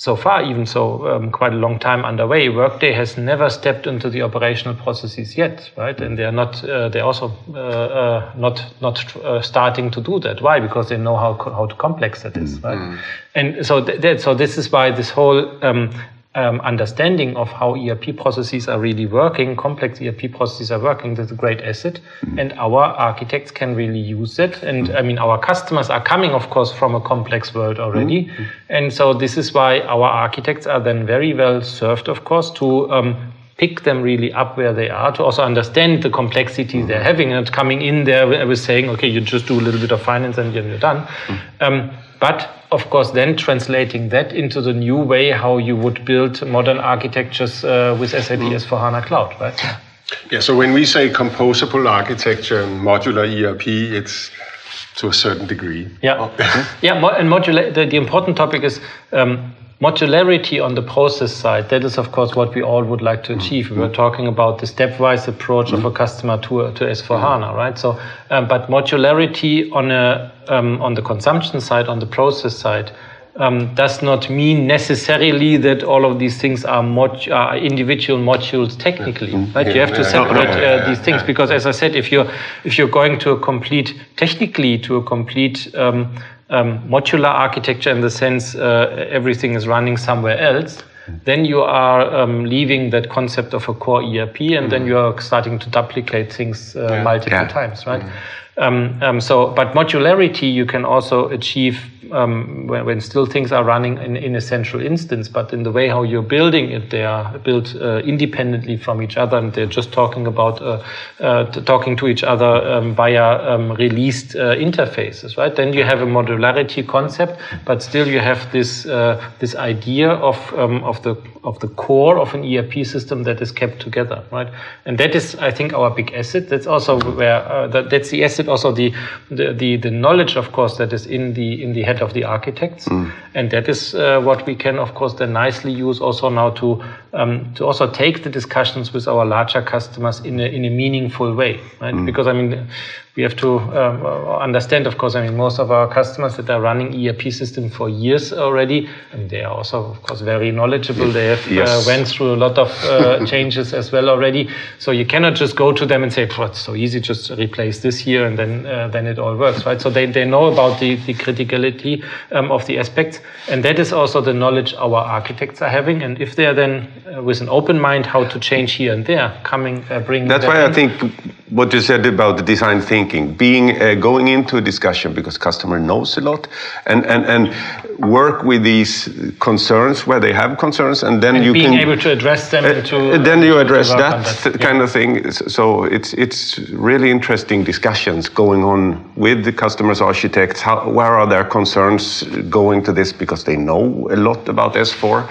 So far, even so, um, quite a long time underway. Workday has never stepped into the operational processes yet, right? And they are not. Uh, they're also uh, uh, not not uh, starting to do that. Why? Because they know how how complex that is, right? Mm-hmm. And so th- th- so this is why this whole um, um, understanding of how ERP processes are really working, complex ERP processes are working, that's a great asset. Mm-hmm. And our architects can really use it. And mm-hmm. I mean, our customers are coming, of course, from a complex world already. Mm-hmm. And so this is why our architects are then very well served, of course, to um, pick them really up where they are to also understand the complexity mm-hmm. they're having and coming in there with saying, okay, you just do a little bit of finance and then you're done. Mm-hmm. Um, but of course, then translating that into the new way how you would build modern architectures uh, with SAP mm-hmm. S4 HANA Cloud, right? Yeah, so when we say composable architecture and modular ERP, it's to a certain degree. Yeah, oh. *laughs* yeah, and modular. The, the important topic is um, modularity on the process side. That is, of course, what we all would like to achieve. Mm -hmm. We were talking about the stepwise approach mm -hmm. of a customer to to S4 HANA, mm -hmm. right? So, um, but modularity on a um, on the consumption side, on the process side um, does not mean necessarily that all of these things are, mod- are individual modules technically, mm-hmm. right? Yeah, you have to separate uh, these things because, as I said, if you're if you're going to a complete technically to a complete um, modular architecture in the sense uh, everything is running somewhere else, then you are um, leaving that concept of a core ERP, and mm-hmm. then you are starting to duplicate things uh, yeah. multiple yeah. times, right? Mm-hmm. Um, um, so, but modularity you can also achieve um, when, when, still things are running in, in, a central instance, but in the way how you're building it, they are built uh, independently from each other, and they're just talking about uh, uh, talking to each other um, via um, released uh, interfaces, right? Then you have a modularity concept, but still you have this uh, this idea of um, of the of the core of an ERP system that is kept together, right? And that is, I think, our big asset. That's also where uh, that, that's the asset, also the, the, the the knowledge, of course, that is in the in the head of the architects, mm. and that is uh, what we can, of course, then nicely use also now to um, to also take the discussions with our larger customers in a in a meaningful way, right? Mm. Because I mean we have to um, understand, of course, I mean, most of our customers that are running ERP system for years already, and they are also, of course, very knowledgeable. They have uh, yes. uh, went through a lot of uh, *laughs* changes as well already. So you cannot just go to them and say, "Oh, it's so easy, just replace this here, and then uh, then it all works," right? So they, they know about the, the criticality um, of the aspects, and that is also the knowledge our architects are having. And if they are then uh, with an open mind how to change here and there, coming, uh, bringing. That's why in, I think what you said about the design thinking, being uh, going into a discussion because customer knows a lot, and and and work with these concerns where they have concerns, and then and you being can able to address them. Uh, to, then you address that, that, kind yeah. of thing. So it's it's really interesting discussions going on with the customers, architects. How, where are their concerns going to this because they know a lot about S4,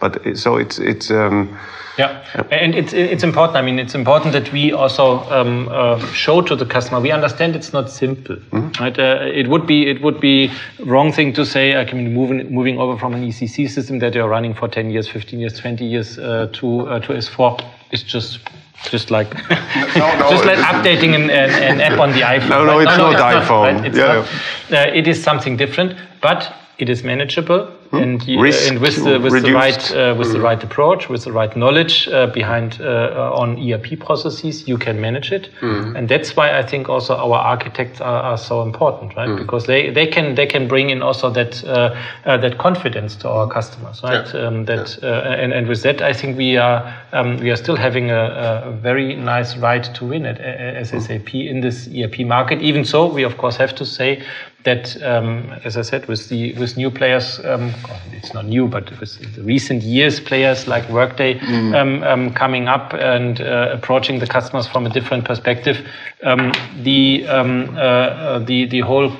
but so it's it's. Um, yeah, and it's it's important. I mean, it's important that we also um, uh, show to the customer. We understand it's not simple, mm-hmm. right? Uh, it would be it would be wrong thing to say. I mean, moving moving over from an ECC system that you're running for 10 years, 15 years, 20 years uh, to uh, to S4 is just just like *laughs* no, no, *laughs* just like updating an, an, an, app on the iPhone. *laughs* No, no, it's no, not it's iPhone. Not, right? yeah, not, uh, it is something different, but it is manageable Hmm? And, you, and, with the with the right uh, with the hmm. right approach, with the right knowledge uh, behind uh, on ERP processes, you can manage it. Mm. And that's why I think also our architects are, are so important, right? Mm. Because they, they can they can bring in also that uh, uh, that confidence to our customers, right? Yeah. Um, that yeah. Uh, and and with that, I think we are um, we are still having a, a, very nice right to win at SAP mm. in this ERP market. Even so, we of course have to say that, um, as I said, with the with new players, um, it's not new, but with the recent years, players like Workday mm. um, um coming up and uh, approaching the customers from a different perspective, um, the um, uh, uh, the the whole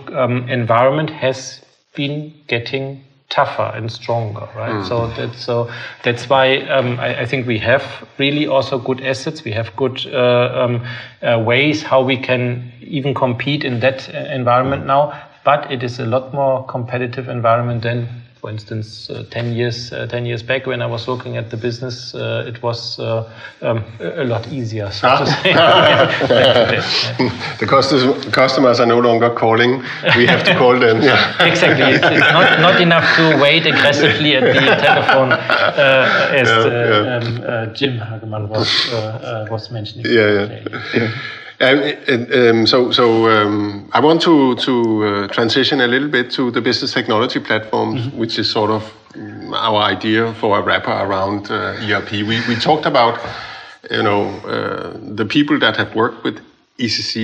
environment has been getting tougher and stronger, right? Mm. So that's so that's why um, I, I, think we have really also good assets. We have good uh, um, uh, ways how we can even compete in that uh, environment mm. now but it is a lot more competitive environment than for instance, uh, 10 years uh, 10 years back when I was looking at the business, uh, it was uh, um, a lot easier, so ah. *laughs* *laughs* the customers are no longer calling; we have to call them. *laughs* exactly, it's, it's, not, not enough to wait aggressively at the telephone, uh, as yeah, yeah. Um, Jim Hagemann was was mentioning. Yeah, yeah. So, so um, I want to to uh, transition a little bit to the business technology platforms, mm -hmm. which is sort of um, our idea for a wrapper around uh, ERP. We we talked about, you know, uh, the people that have worked with ECC,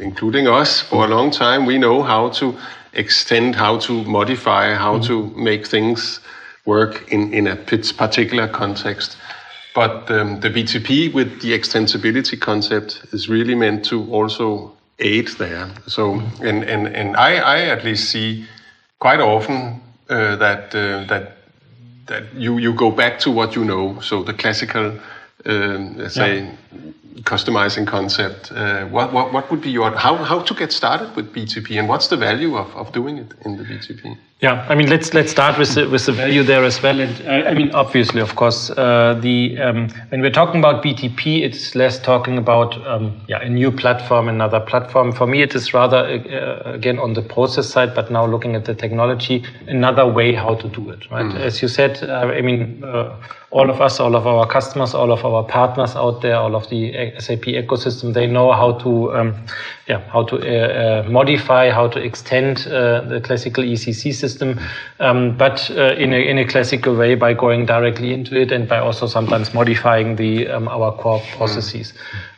including us, for a long time. We know how to extend, how to modify, how mm -hmm. to make things work in in a particular context. But um, the BTP with the extensibility concept is really meant to also aid there. So, and, and, and I, I at least see quite often uh, that, uh, that, that you, you go back to what you know. So the classical, um, let's yeah. Customizing concept. Uh, what, what, what would be your, how, how to get started with BTP and what's the value of, of doing it in the BTP? Yeah, I mean, let's let's start with the, with the value there as well. And uh, I mean, obviously, of course, uh, the um, when we're talking about BTP, it's less talking about um, yeah a new platform, another platform. For me, it is rather uh, again on the process side, but now looking at the technology, another way how to do it. Right, mm. as you said, uh, I mean, uh, all of us, all of our customers, all of our partners out there, all of the SAP ecosystem, they know how to um, yeah how to uh, modify, how to extend the classical ECC system um, but uh, in, a, in a classical way by going directly into it and by also sometimes modifying the um, our core processes,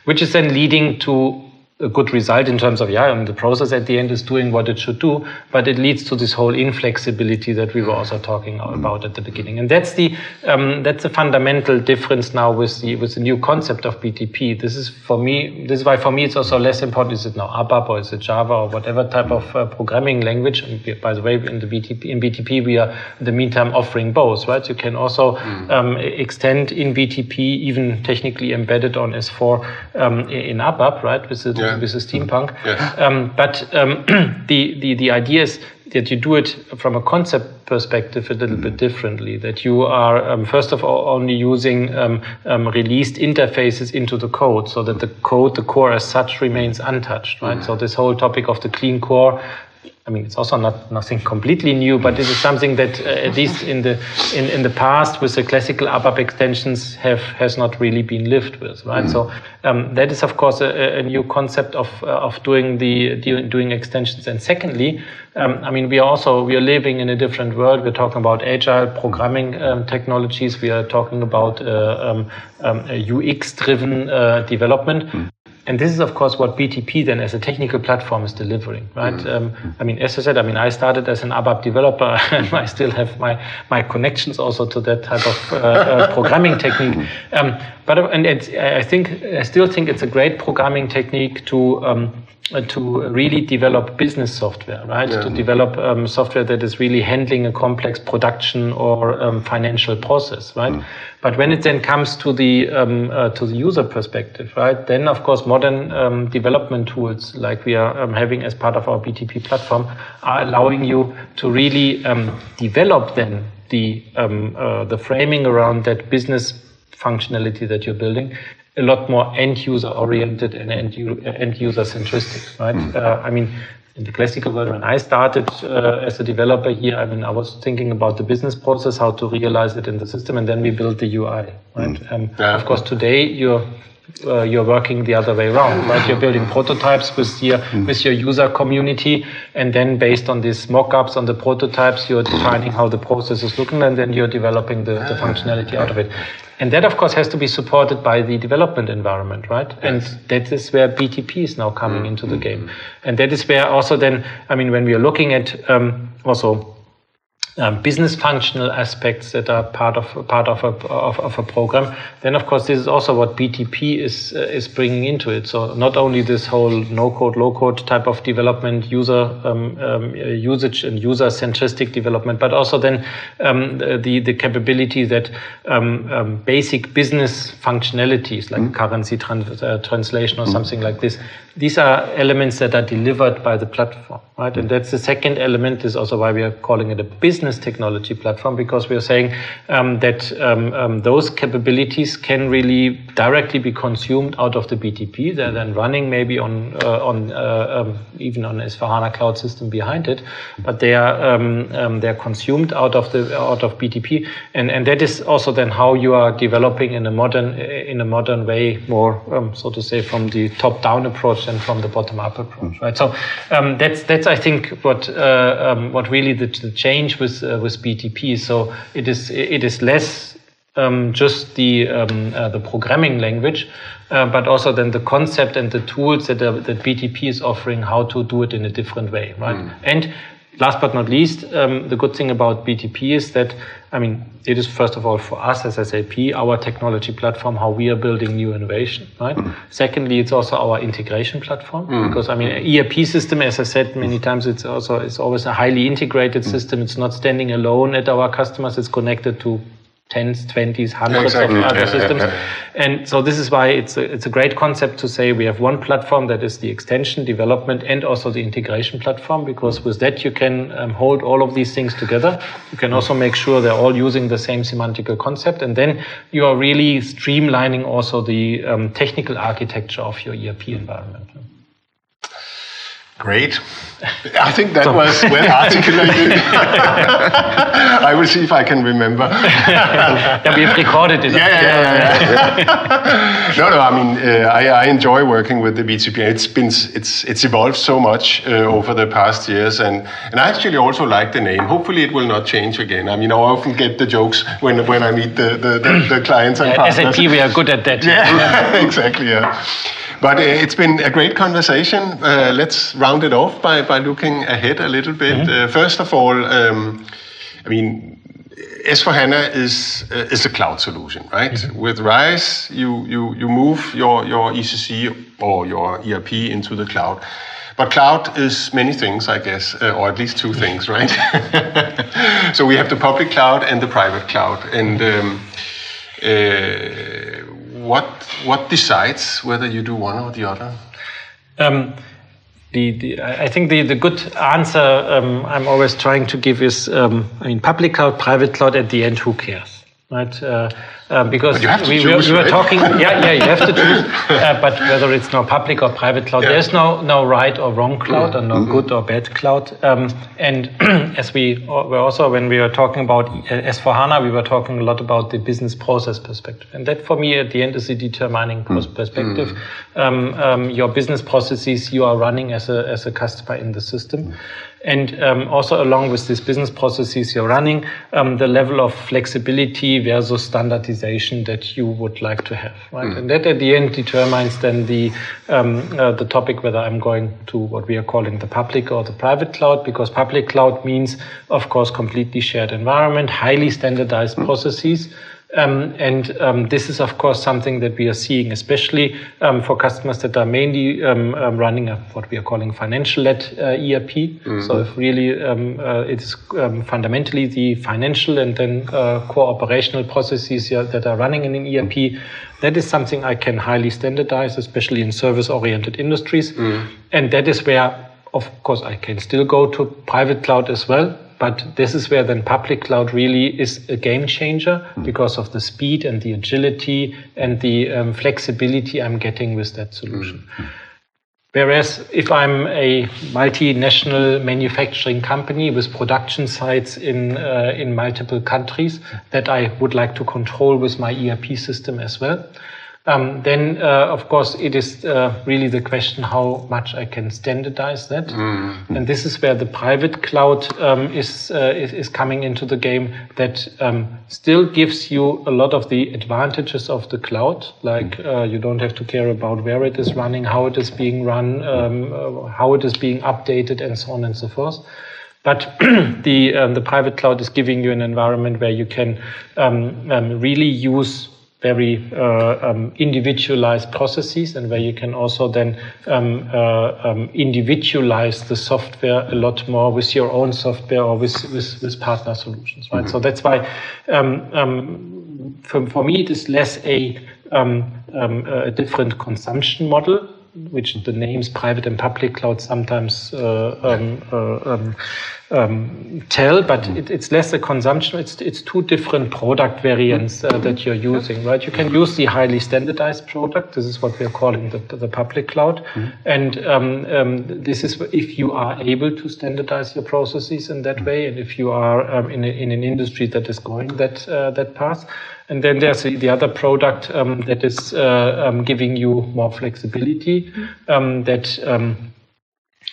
which is then leading to a good result in terms of yeah, and the process at the end is doing what it should do, but it leads to this whole inflexibility that we were also talking about at the beginning, and that's the um, that's the fundamental difference now with the with the new concept of BTP. This is for me. This is why for me it's also less important. Is it now ABAP or is it Java or whatever type of uh, programming language? And by the way, in the BTP in BTP we are in the meantime offering both. Right, you can also mm. um, extend in BTP even technically embedded on S4 um, in ABAP. Right, with the yeah. With the steampunk. Yes. Um, but um, *clears throat* the, the, the idea is that you do it from a concept perspective a little bit differently. That you are, um, first of all, only using um, um, released interfaces into the code so that the code, the core as such, remains untouched, right? Mm. So this whole topic of the clean core I mean, it's also not nothing completely new, but it is something that, uh, at least in the in, in the past, with the classical ABAP extensions, have has not really been lived with, right? Mm. So um, that is, of course, a, a new concept of uh, of doing the doing extensions. And secondly, um, I mean, we are also we are living in a different world. We're talking about agile programming um, technologies. We are talking about uh, UX-driven um, uh, development. Mm. And this is, of course, what BTP then as a technical platform is delivering, right? Mm. Um, I mean, as I said, I mean, I started as an ABAP developer *laughs* and I still have my, my connections also to that type of uh, uh, *laughs* programming technique. Um, but, and I think, I still think it's a great programming technique to, um, uh, to really develop business software, right? Yeah. To develop um, software that is really handling a complex production or um, financial process, right? Mm. But when it then comes to the um, uh, to the user perspective, right? Then of course modern um, development tools like we are um, having as part of our BTP platform are allowing you to really um, develop then the uh, the framing around that business functionality that you're building a lot more end user oriented and end, end user centristic, right? Mm. Uh, I mean, in the classical world, when I started uh, as a developer here, I mean, I was thinking about the business process, how to realize it in the system, and then we built the UI, right? Mm. Um, yeah. Of course, today you're uh, you're working the other way around, right? You're building prototypes with your mm. with your user community, and then based on these mock-ups on the prototypes, you're defining how the process is looking, and then you're developing the, the functionality out of it. And that, of course, has to be supported by the development environment, right? Yes. And that is where BTP is now coming mm. into the game. And that is where also then, I mean, when we are looking at um, also um, business functional aspects that are part of part of a, of, of, a program, then of course this is also what BTP is uh, is bringing into it. So not only this whole no code, low code type of development, user um, um, usage and user centristic development, but also then um, the the capability that um, um, basic business functionalities like mm. currency trans uh, translation or mm. something like this these are elements that are delivered by the platform, right? And that's the second element is also why we are calling it a business technology platform because we are saying um, that um, um, those capabilities can really directly be consumed out of the BTP. They're then running maybe on uh, on uh, um, even on S4HANA cloud system behind it, but they are um, um, they're consumed out of the out of BTP, and and that is also then how you are developing in a modern in a modern way, more so to say from the top down approach and from the bottom up approach, mm. right? So um, that's that's I think what uh, um, what really the, the change with uh, with BTP. So it is it is less um, just the um, uh, the programming language, uh, but also then the concept and the tools that uh, that BTP is offering how to do it in a different way, right? Mm. And last but not least, um, the good thing about BTP is that, I mean, it is first of all for us as SAP, our technology platform, how we are building new innovation, right? Mm. Secondly, it's also our integration platform mm. because, I mean, ERP system, as I said many times, it's also, it's always a highly integrated mm. system. It's not standing alone at our customers. It's connected to tens, twenties, hundreds exactly. of other yeah, systems. Yeah, yeah. And so this is why it's a, it's a great concept to say we have one platform that is the extension, development, and also the integration platform, because with that you can um, hold all of these things together. You can also make sure they're all using the same semantical concept. And then you are really streamlining also the um, technical architecture of your ERP environment. Great. *laughs* I think that was well *laughs* articulated. *laughs* I will see if I can remember. yeah, we have recorded it. Yeah, yeah, yeah. yeah. no, no. I mean, uh, I, I, enjoy working with the BTP. It's been it's it's evolved so much uh, over the past years, and and I actually also like the name. Hopefully, it will not change again. I mean, I often get the jokes when when I meet the the, the, the clients and yeah, partners. SAP, we are good at that. Yeah, exactly. Yeah. But uh, it's been a great conversation. Uh, let's round it off by, by looking ahead a little bit. Mm-hmm. Uh, first of all, um, I mean, S4HANA is, uh, is a cloud solution, right? Mm-hmm. With RISE, you, you, you move your, your ECC or your ERP into the cloud. But cloud is many things, I guess, uh, or at least two things, *laughs* right? so we have the public cloud and the private cloud. And um, uh, what what decides whether you do one or the other? Um, the, the, I think the, the good answer um, I'm always trying to give is um, I mean public cloud, private cloud. At the end, who cares, right? Uh, um, because we, choose, we, we, were talking, *laughs* yeah, yeah, you have to choose. Uh, but whether it's now public or private cloud, yeah. there's no no right or wrong cloud, mm. or no mm -hmm. good or bad cloud. Um, and *clears throat* as we were also when we were talking about uh, S4 HANA, we were talking a lot about the business process perspective, and that for me at the end is the determining mm. perspective. Mm. Um, um, your business processes you are running as a as a customer in the system. Mm. And um, also along with these business processes you're running, um, the level of flexibility versus standardization that you would like to have, right? Mm. And that at the end determines then the um, uh, the topic whether I'm going to what we are calling the public or the private cloud, because public cloud means, of course, completely shared environment, highly standardized mm. processes. Um, and um, this is, of course, something that we are seeing, especially um, for customers that are mainly um, um, running a, what we are calling financial-led uh, ERP. Mm-hmm. So, if really um, uh, it's fundamentally the financial and then uh, core operational processes that are running in an ERP, that is something I can highly standardize, especially in service-oriented industries. Mm-hmm. And that is where, of course, I can still go to private cloud as well but this is where then public cloud really is a game changer mm. because of the speed and the agility and the um, flexibility I'm getting with that solution. Mm. Whereas if I'm a multinational manufacturing company with production sites in uh, in multiple countries that I would like to control with my ERP system as well, um, then uh, of course it is uh, really the question how much I can standardize that, mm. and this is where the private cloud um, is, uh, is, is coming into the game. That um, still gives you a lot of the advantages of the cloud, like uh, you don't have to care about where it is running, how it is being run, um, uh, how it is being updated, and so on and so forth. But *clears throat* the um, the private cloud is giving you an environment where you can um, really use very uh, um, individualized processes and where you can also then um, uh, um, individualize the software a lot more with your own software or with, with, with partner solutions, right? Mm-hmm. So that's why um, um, for, for me it is less a, um, a different consumption model which the names private and public cloud sometimes uh, um, uh, um, um, tell, but mm. it, it's less a consumption. It's it's two different product variants uh, that you're using, right? You can use the highly standardized product. This is what we're calling the, the public cloud, mm. and um, um, this is if you are able to standardize your processes in that mm. way, and if you are um, in a, in an industry that is going that uh, that path. And then there's the other product um, that is uh, um, giving you more flexibility, um, that um,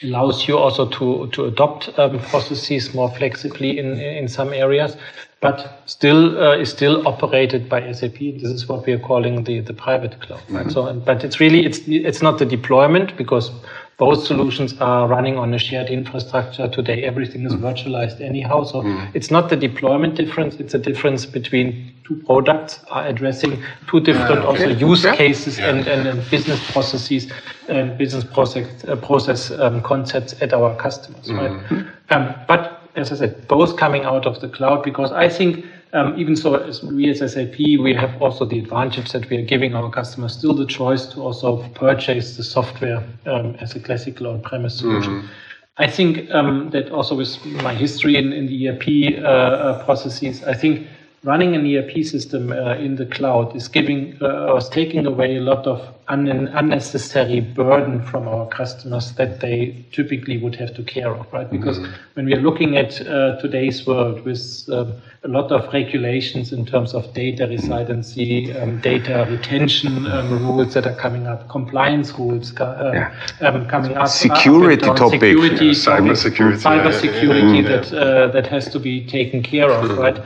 allows you also to, to adopt um, processes more flexibly in, in some areas, but still uh, is still operated by SAP. This is what we are calling the, the private cloud. Right? Mm -hmm. So, but it's really it's it's not the deployment because both solutions are running on a shared infrastructure today. Everything is virtualized anyhow. So mm. it's not the deployment difference, it's a difference between two products are addressing two different uh, okay. also use yeah. cases yeah. And, and, and, business processes and business process, uh, process um, concepts at our customers, mm. right? Um, but as I said, both coming out of the cloud because I think um, even so, as we as SAP, we have also the advantage that we are giving our customers still the choice to also purchase the software um, as a classical on-premise solution. Mm-hmm. I think um, that also with my history in, in the ERP uh, uh, processes, I think running an ERP system uh, in the cloud is giving uh, us taking away a lot of un unnecessary burden from our customers that they typically would have to care of, right? Because mm when we are looking at uh, today's world with um, a lot of regulations in terms of data residency, um, data retention um, rules that are coming up, compliance rules uh, yeah. Um, coming up, security up topic, security, yeah, cyber security, cyber security yeah, that uh, that has to be taken care of, mm-hmm. right?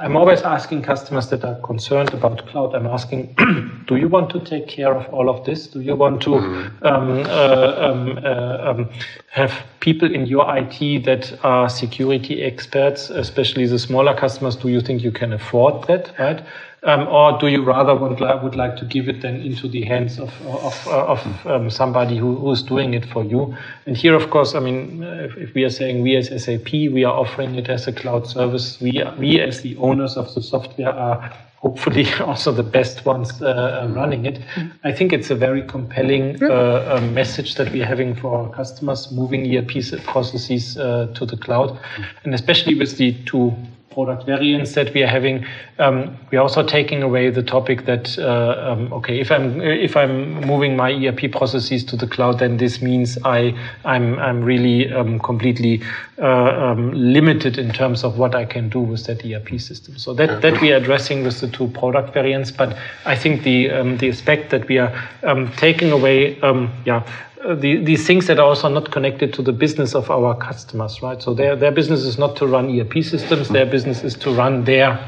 I'm always asking customers that are concerned about cloud, I'm asking, *clears throat* do you want to take care of all of this? Do you want to mm-hmm. um, uh, um, uh, um, have people in your IT that are security experts, especially the smaller customers? Do you think you can afford that, right? Um, or do you rather would, would like to give it then into the hands of, of, of um, somebody who, who's doing it for you? And here, of course, I mean, if, if, we are saying we as SAP, we are offering it as a cloud service. We, we as the owners of the software are hopefully *laughs* also the best ones uh, running it. I think it's a very compelling uh, um, message that we're having for our customers, moving ERP processes uh, to the cloud, and especially with the two product variants that we are having. Um, we are also taking away the topic that uh, um, okay, if I'm if I'm moving my ERP processes to the cloud, then this means I I'm I'm really um, completely uh, um, limited in terms of what I can do with that ERP system. So that that we are addressing with the two product variants. But I think the um, the aspect that we are um, taking away, yeah the, these things that are also not connected to the business of our customers, right? So their, their business is not to run ERP systems, their business is to run their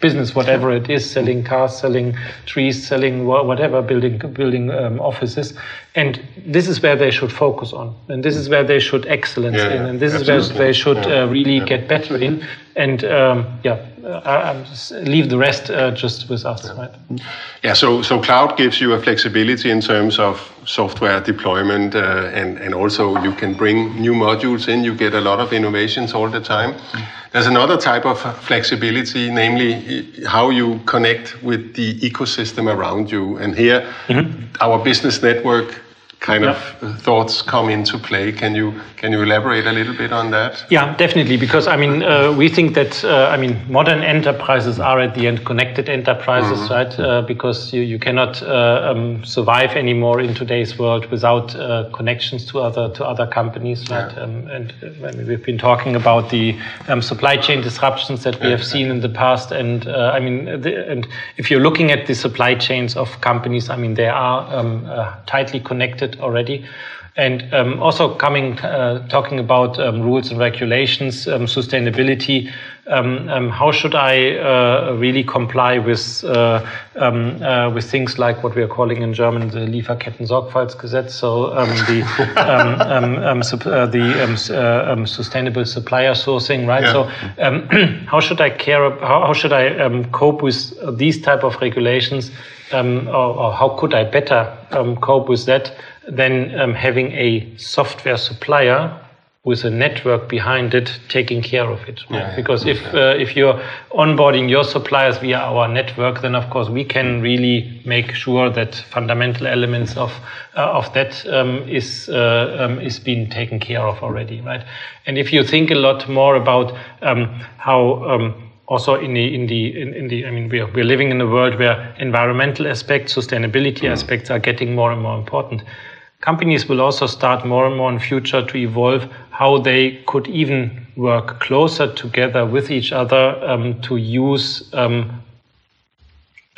business, whatever it is, selling cars, selling trees, selling whatever, building building um, offices, and this is where they should focus on, and this is where they should excellence yeah, in, and this absolutely. is where they should uh, really yeah. get better in, and um, yeah, I leave the rest uh, just with us, right? Yeah, so so cloud gives you a flexibility in terms of software deployment, uh, and and also you can bring new modules in. You get a lot of innovations all the time. Mm. There's another type of flexibility, namely how you connect with the ecosystem around you. And here, mm-hmm. our business network kind of thoughts come into play. Can you can you elaborate a little bit on that? Yeah, definitely. Because I mean, uh, we think that uh, I mean, modern enterprises are at the end connected enterprises, mm -hmm. right? Uh, because you you cannot uh, um, survive anymore in today's world without uh, connections to other to other companies, right? Yeah. Um, and uh, I mean, we've been talking about the um, supply chain disruptions that we have seen in the past, and I mean, the, and if you're looking at the supply chains of companies, I mean, they are um, tightly connected already. And um, also coming, uh, talking about um, rules and regulations, um, sustainability. Um, um, how should I uh, really comply with uh, um, uh, with things like what we are calling in German the Lieferketten-Sorgfaltsgesetz, so the *laughs* uh, the uh, sustainable supplier sourcing, right? Yeah. So *clears throat* how should I care? How, how should I cope with these type of regulations, or, or, how could I better cope with that? Than um, having a software supplier with a network behind it taking care of it. Right? Yeah, because if uh, if you're onboarding your suppliers via our network, then of course we can really make sure that fundamental elements of uh, of that um, is uh, um, is being taken care of already, right? And if you think a lot more about um, how um, also in the in the in, in, the I mean we are we're living in a world where environmental aspects, sustainability mm. aspects are getting more and more important companies will also start more and more in future to evolve how they could even work closer together with each other um, to use um,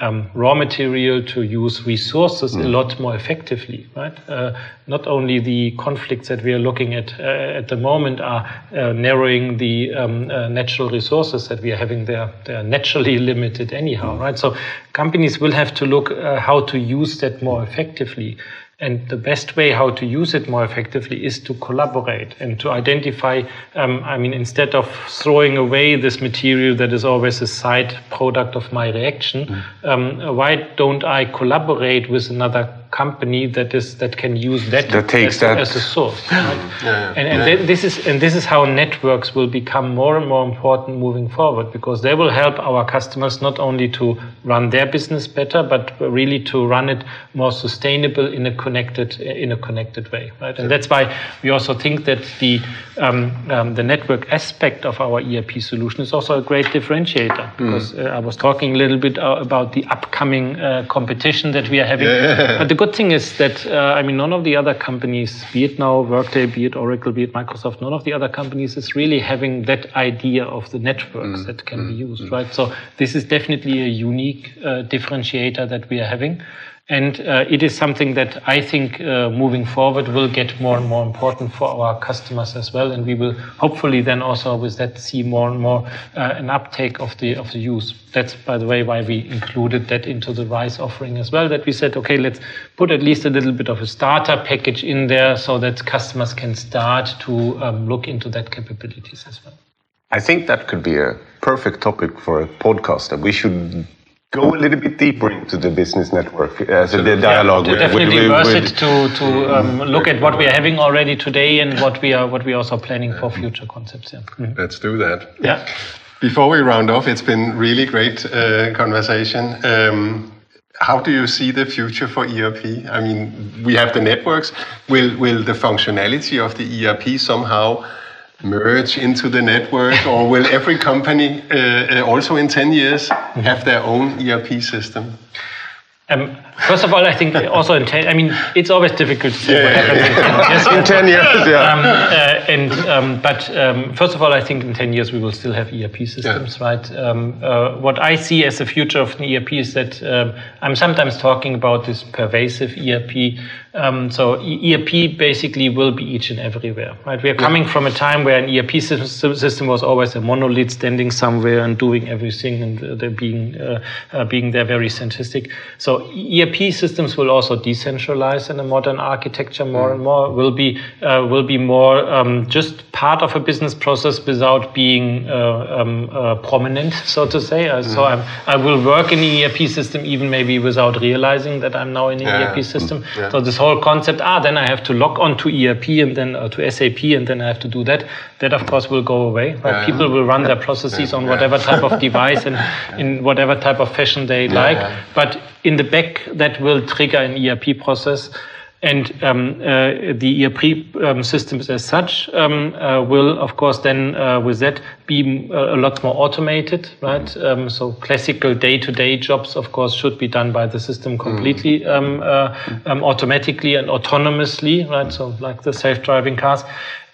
um, raw material, to use resources mm. a lot more effectively, right? Uh, not only the conflicts that we are looking at uh, at the moment are uh, narrowing the um, uh, natural resources that we are having there. They are naturally *laughs* limited anyhow, right? So companies will have to look uh, how to use that more effectively. And the best way how to use it more effectively is to collaborate and to identify. Um, I mean, instead of throwing away this material that is always a side product of my reaction, mm. um, why don't I collaborate with another company that is that can use that, that takes as, that. as a source. Right? Yeah, yeah, and and yeah. this is and this is how networks will become more and more important moving forward because they will help our customers not only to run their business better but really to run it more sustainable in a connected in a connected way. Right, and that's why we also think that the um, um, the network aspect of our ERP solution is also a great differentiator because mm. uh, I was talking a little bit uh, about the upcoming uh, competition that we are having. But the good thing is that, uh, I mean, none of the other companies, be it now Workday, be it Oracle, be it Microsoft, none of the other companies is really having that idea of the networks mm. that can mm. be used, mm. right? So this is definitely a unique uh, differentiator that we are having. And uh, it is something that I think uh, moving forward will get more and more important for our customers as well. And we will hopefully then also with that see more and more uh, an uptake of the of the use. That's by the way why we included that into the RISE offering as well. That we said, okay, let's put at least a little bit of a starter package in there so that customers can start to um, look into that capabilities as well. I think that could be a perfect topic for a podcast that we should go a little bit deeper into the business network as uh, the dialogue. Yeah, with, definitely with, worth with, it to to um, look at what we are having already today and what we are what we are also planning for future concepts. Yeah. Mm-hmm. Let's do that. Yeah. Before we round off, it's been really great uh, conversation. Um, how do you see the future for ERP? I mean, we have the networks. Will will the functionality of the ERP somehow merge into the network, or will every company uh, uh also in 10 years have their own ERP system? Um, first of all, I think also in ten, I mean, it's always difficult to say yeah, what happens yeah. in ten years. In 10 years, yeah. Um, uh, and um, but um, first of all, I think in ten years we will still have ERP systems, yeah. right? Um, uh, what I see as the future of an ERP is that um, I'm sometimes talking about this pervasive ERP um, so ERP basically will be each and everywhere, right? We are coming from a time where an ERP system was always a monolith standing somewhere and doing everything and uh, being uh, uh, being there very centristic. So ERP systems will also decentralize in a modern architecture more mm. and more. Will be uh, will be more um, just part of a business process without being uh, um, uh, prominent, so to say. Mm. So I'm, I will work in an ERP system even maybe without realizing that I'm now in an yeah. ERP system. Mm. Yeah. So this whole concept, ah, then I have to log on to ERP and then uh, to SAP and then I have to do that. That of course will go away. Right? Yeah. People will run their processes on whatever type of *laughs* device and in whatever type of fashion they like. But in the back, that will trigger an ERP process. And um, uh, the ERP um, systems as such um, uh, will, of course, then uh, with that be uh, a lot more automated, right? Um, so classical day-to-day jobs, of course, should be done by the system completely mm. um, uh, um, automatically and autonomously, right? So like the self-driving cars.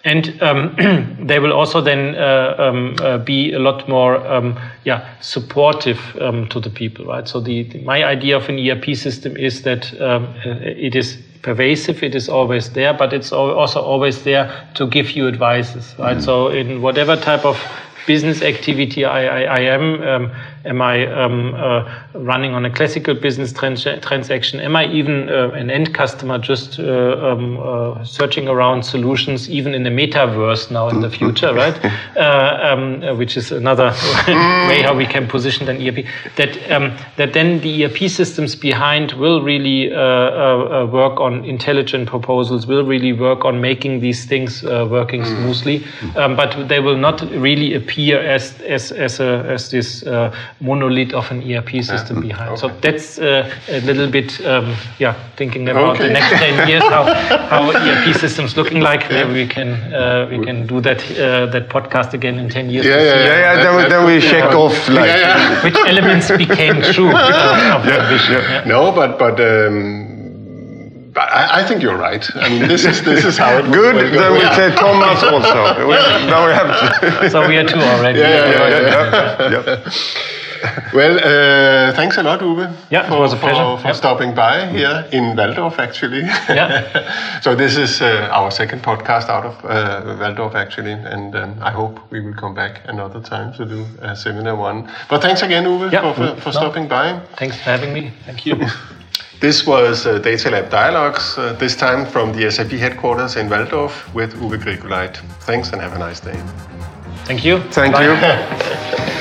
And um, *clears throat* they will also then uh, um, uh, be a lot more, um, yeah, supportive to the people, right? So the, the, my idea of an ERP system is that it is pervasive, it is always there, but it's also always there to give you advices, right? Mm. So in whatever type of business activity I, I, I am, um, Am I um, uh, running on a classical business trans transaction? Am I even uh, an end customer just uh, um, uh, searching around solutions, even in the metaverse now in the future, right? *laughs* Uh, um, which is another *laughs* way how we can position an ERP. That um, that then the ERP systems behind will really uh, work on intelligent proposals, will really work on making these things working mm. smoothly, um, but they will not really appear as as as a as this monolith of an ERP system yeah. behind. Okay. So that's uh, a little bit, um, yeah, thinking about okay. the next 10 years, how, how *laughs* ERP systems looking like. Maybe we can uh, we can do that uh, that podcast again in 10 years. Yeah, yeah, yeah, yeah. Then, then we check off like yeah, which elements became true of *laughs* that vision. No, but but. Um, I, I, think you're right. I mean, this is this is how it Good. Will then we say Thomas also. *laughs* we, now we have to. so we are two already. Yeah, yeah, yeah. yeah, yeah. well, uh, thanks a lot, Uwe. Yeah, for, it was a pleasure. For, for yep. stopping by here in Walldorf, actually. Yeah. *laughs* so this is uh, our second podcast out of uh, Walldorf, actually, and um, I hope we will come back another time to do a similar one. But thanks again, Uwe, for, for, for no. stopping by. Thanks for having me. Thank you. *laughs* This was uh, Data Lab Dialogues, uh, this time from the SAP headquarters in Walldorf with Uwe Grigoleit. Thanks and have a nice day. Thank you. Thank Bye. you. *laughs*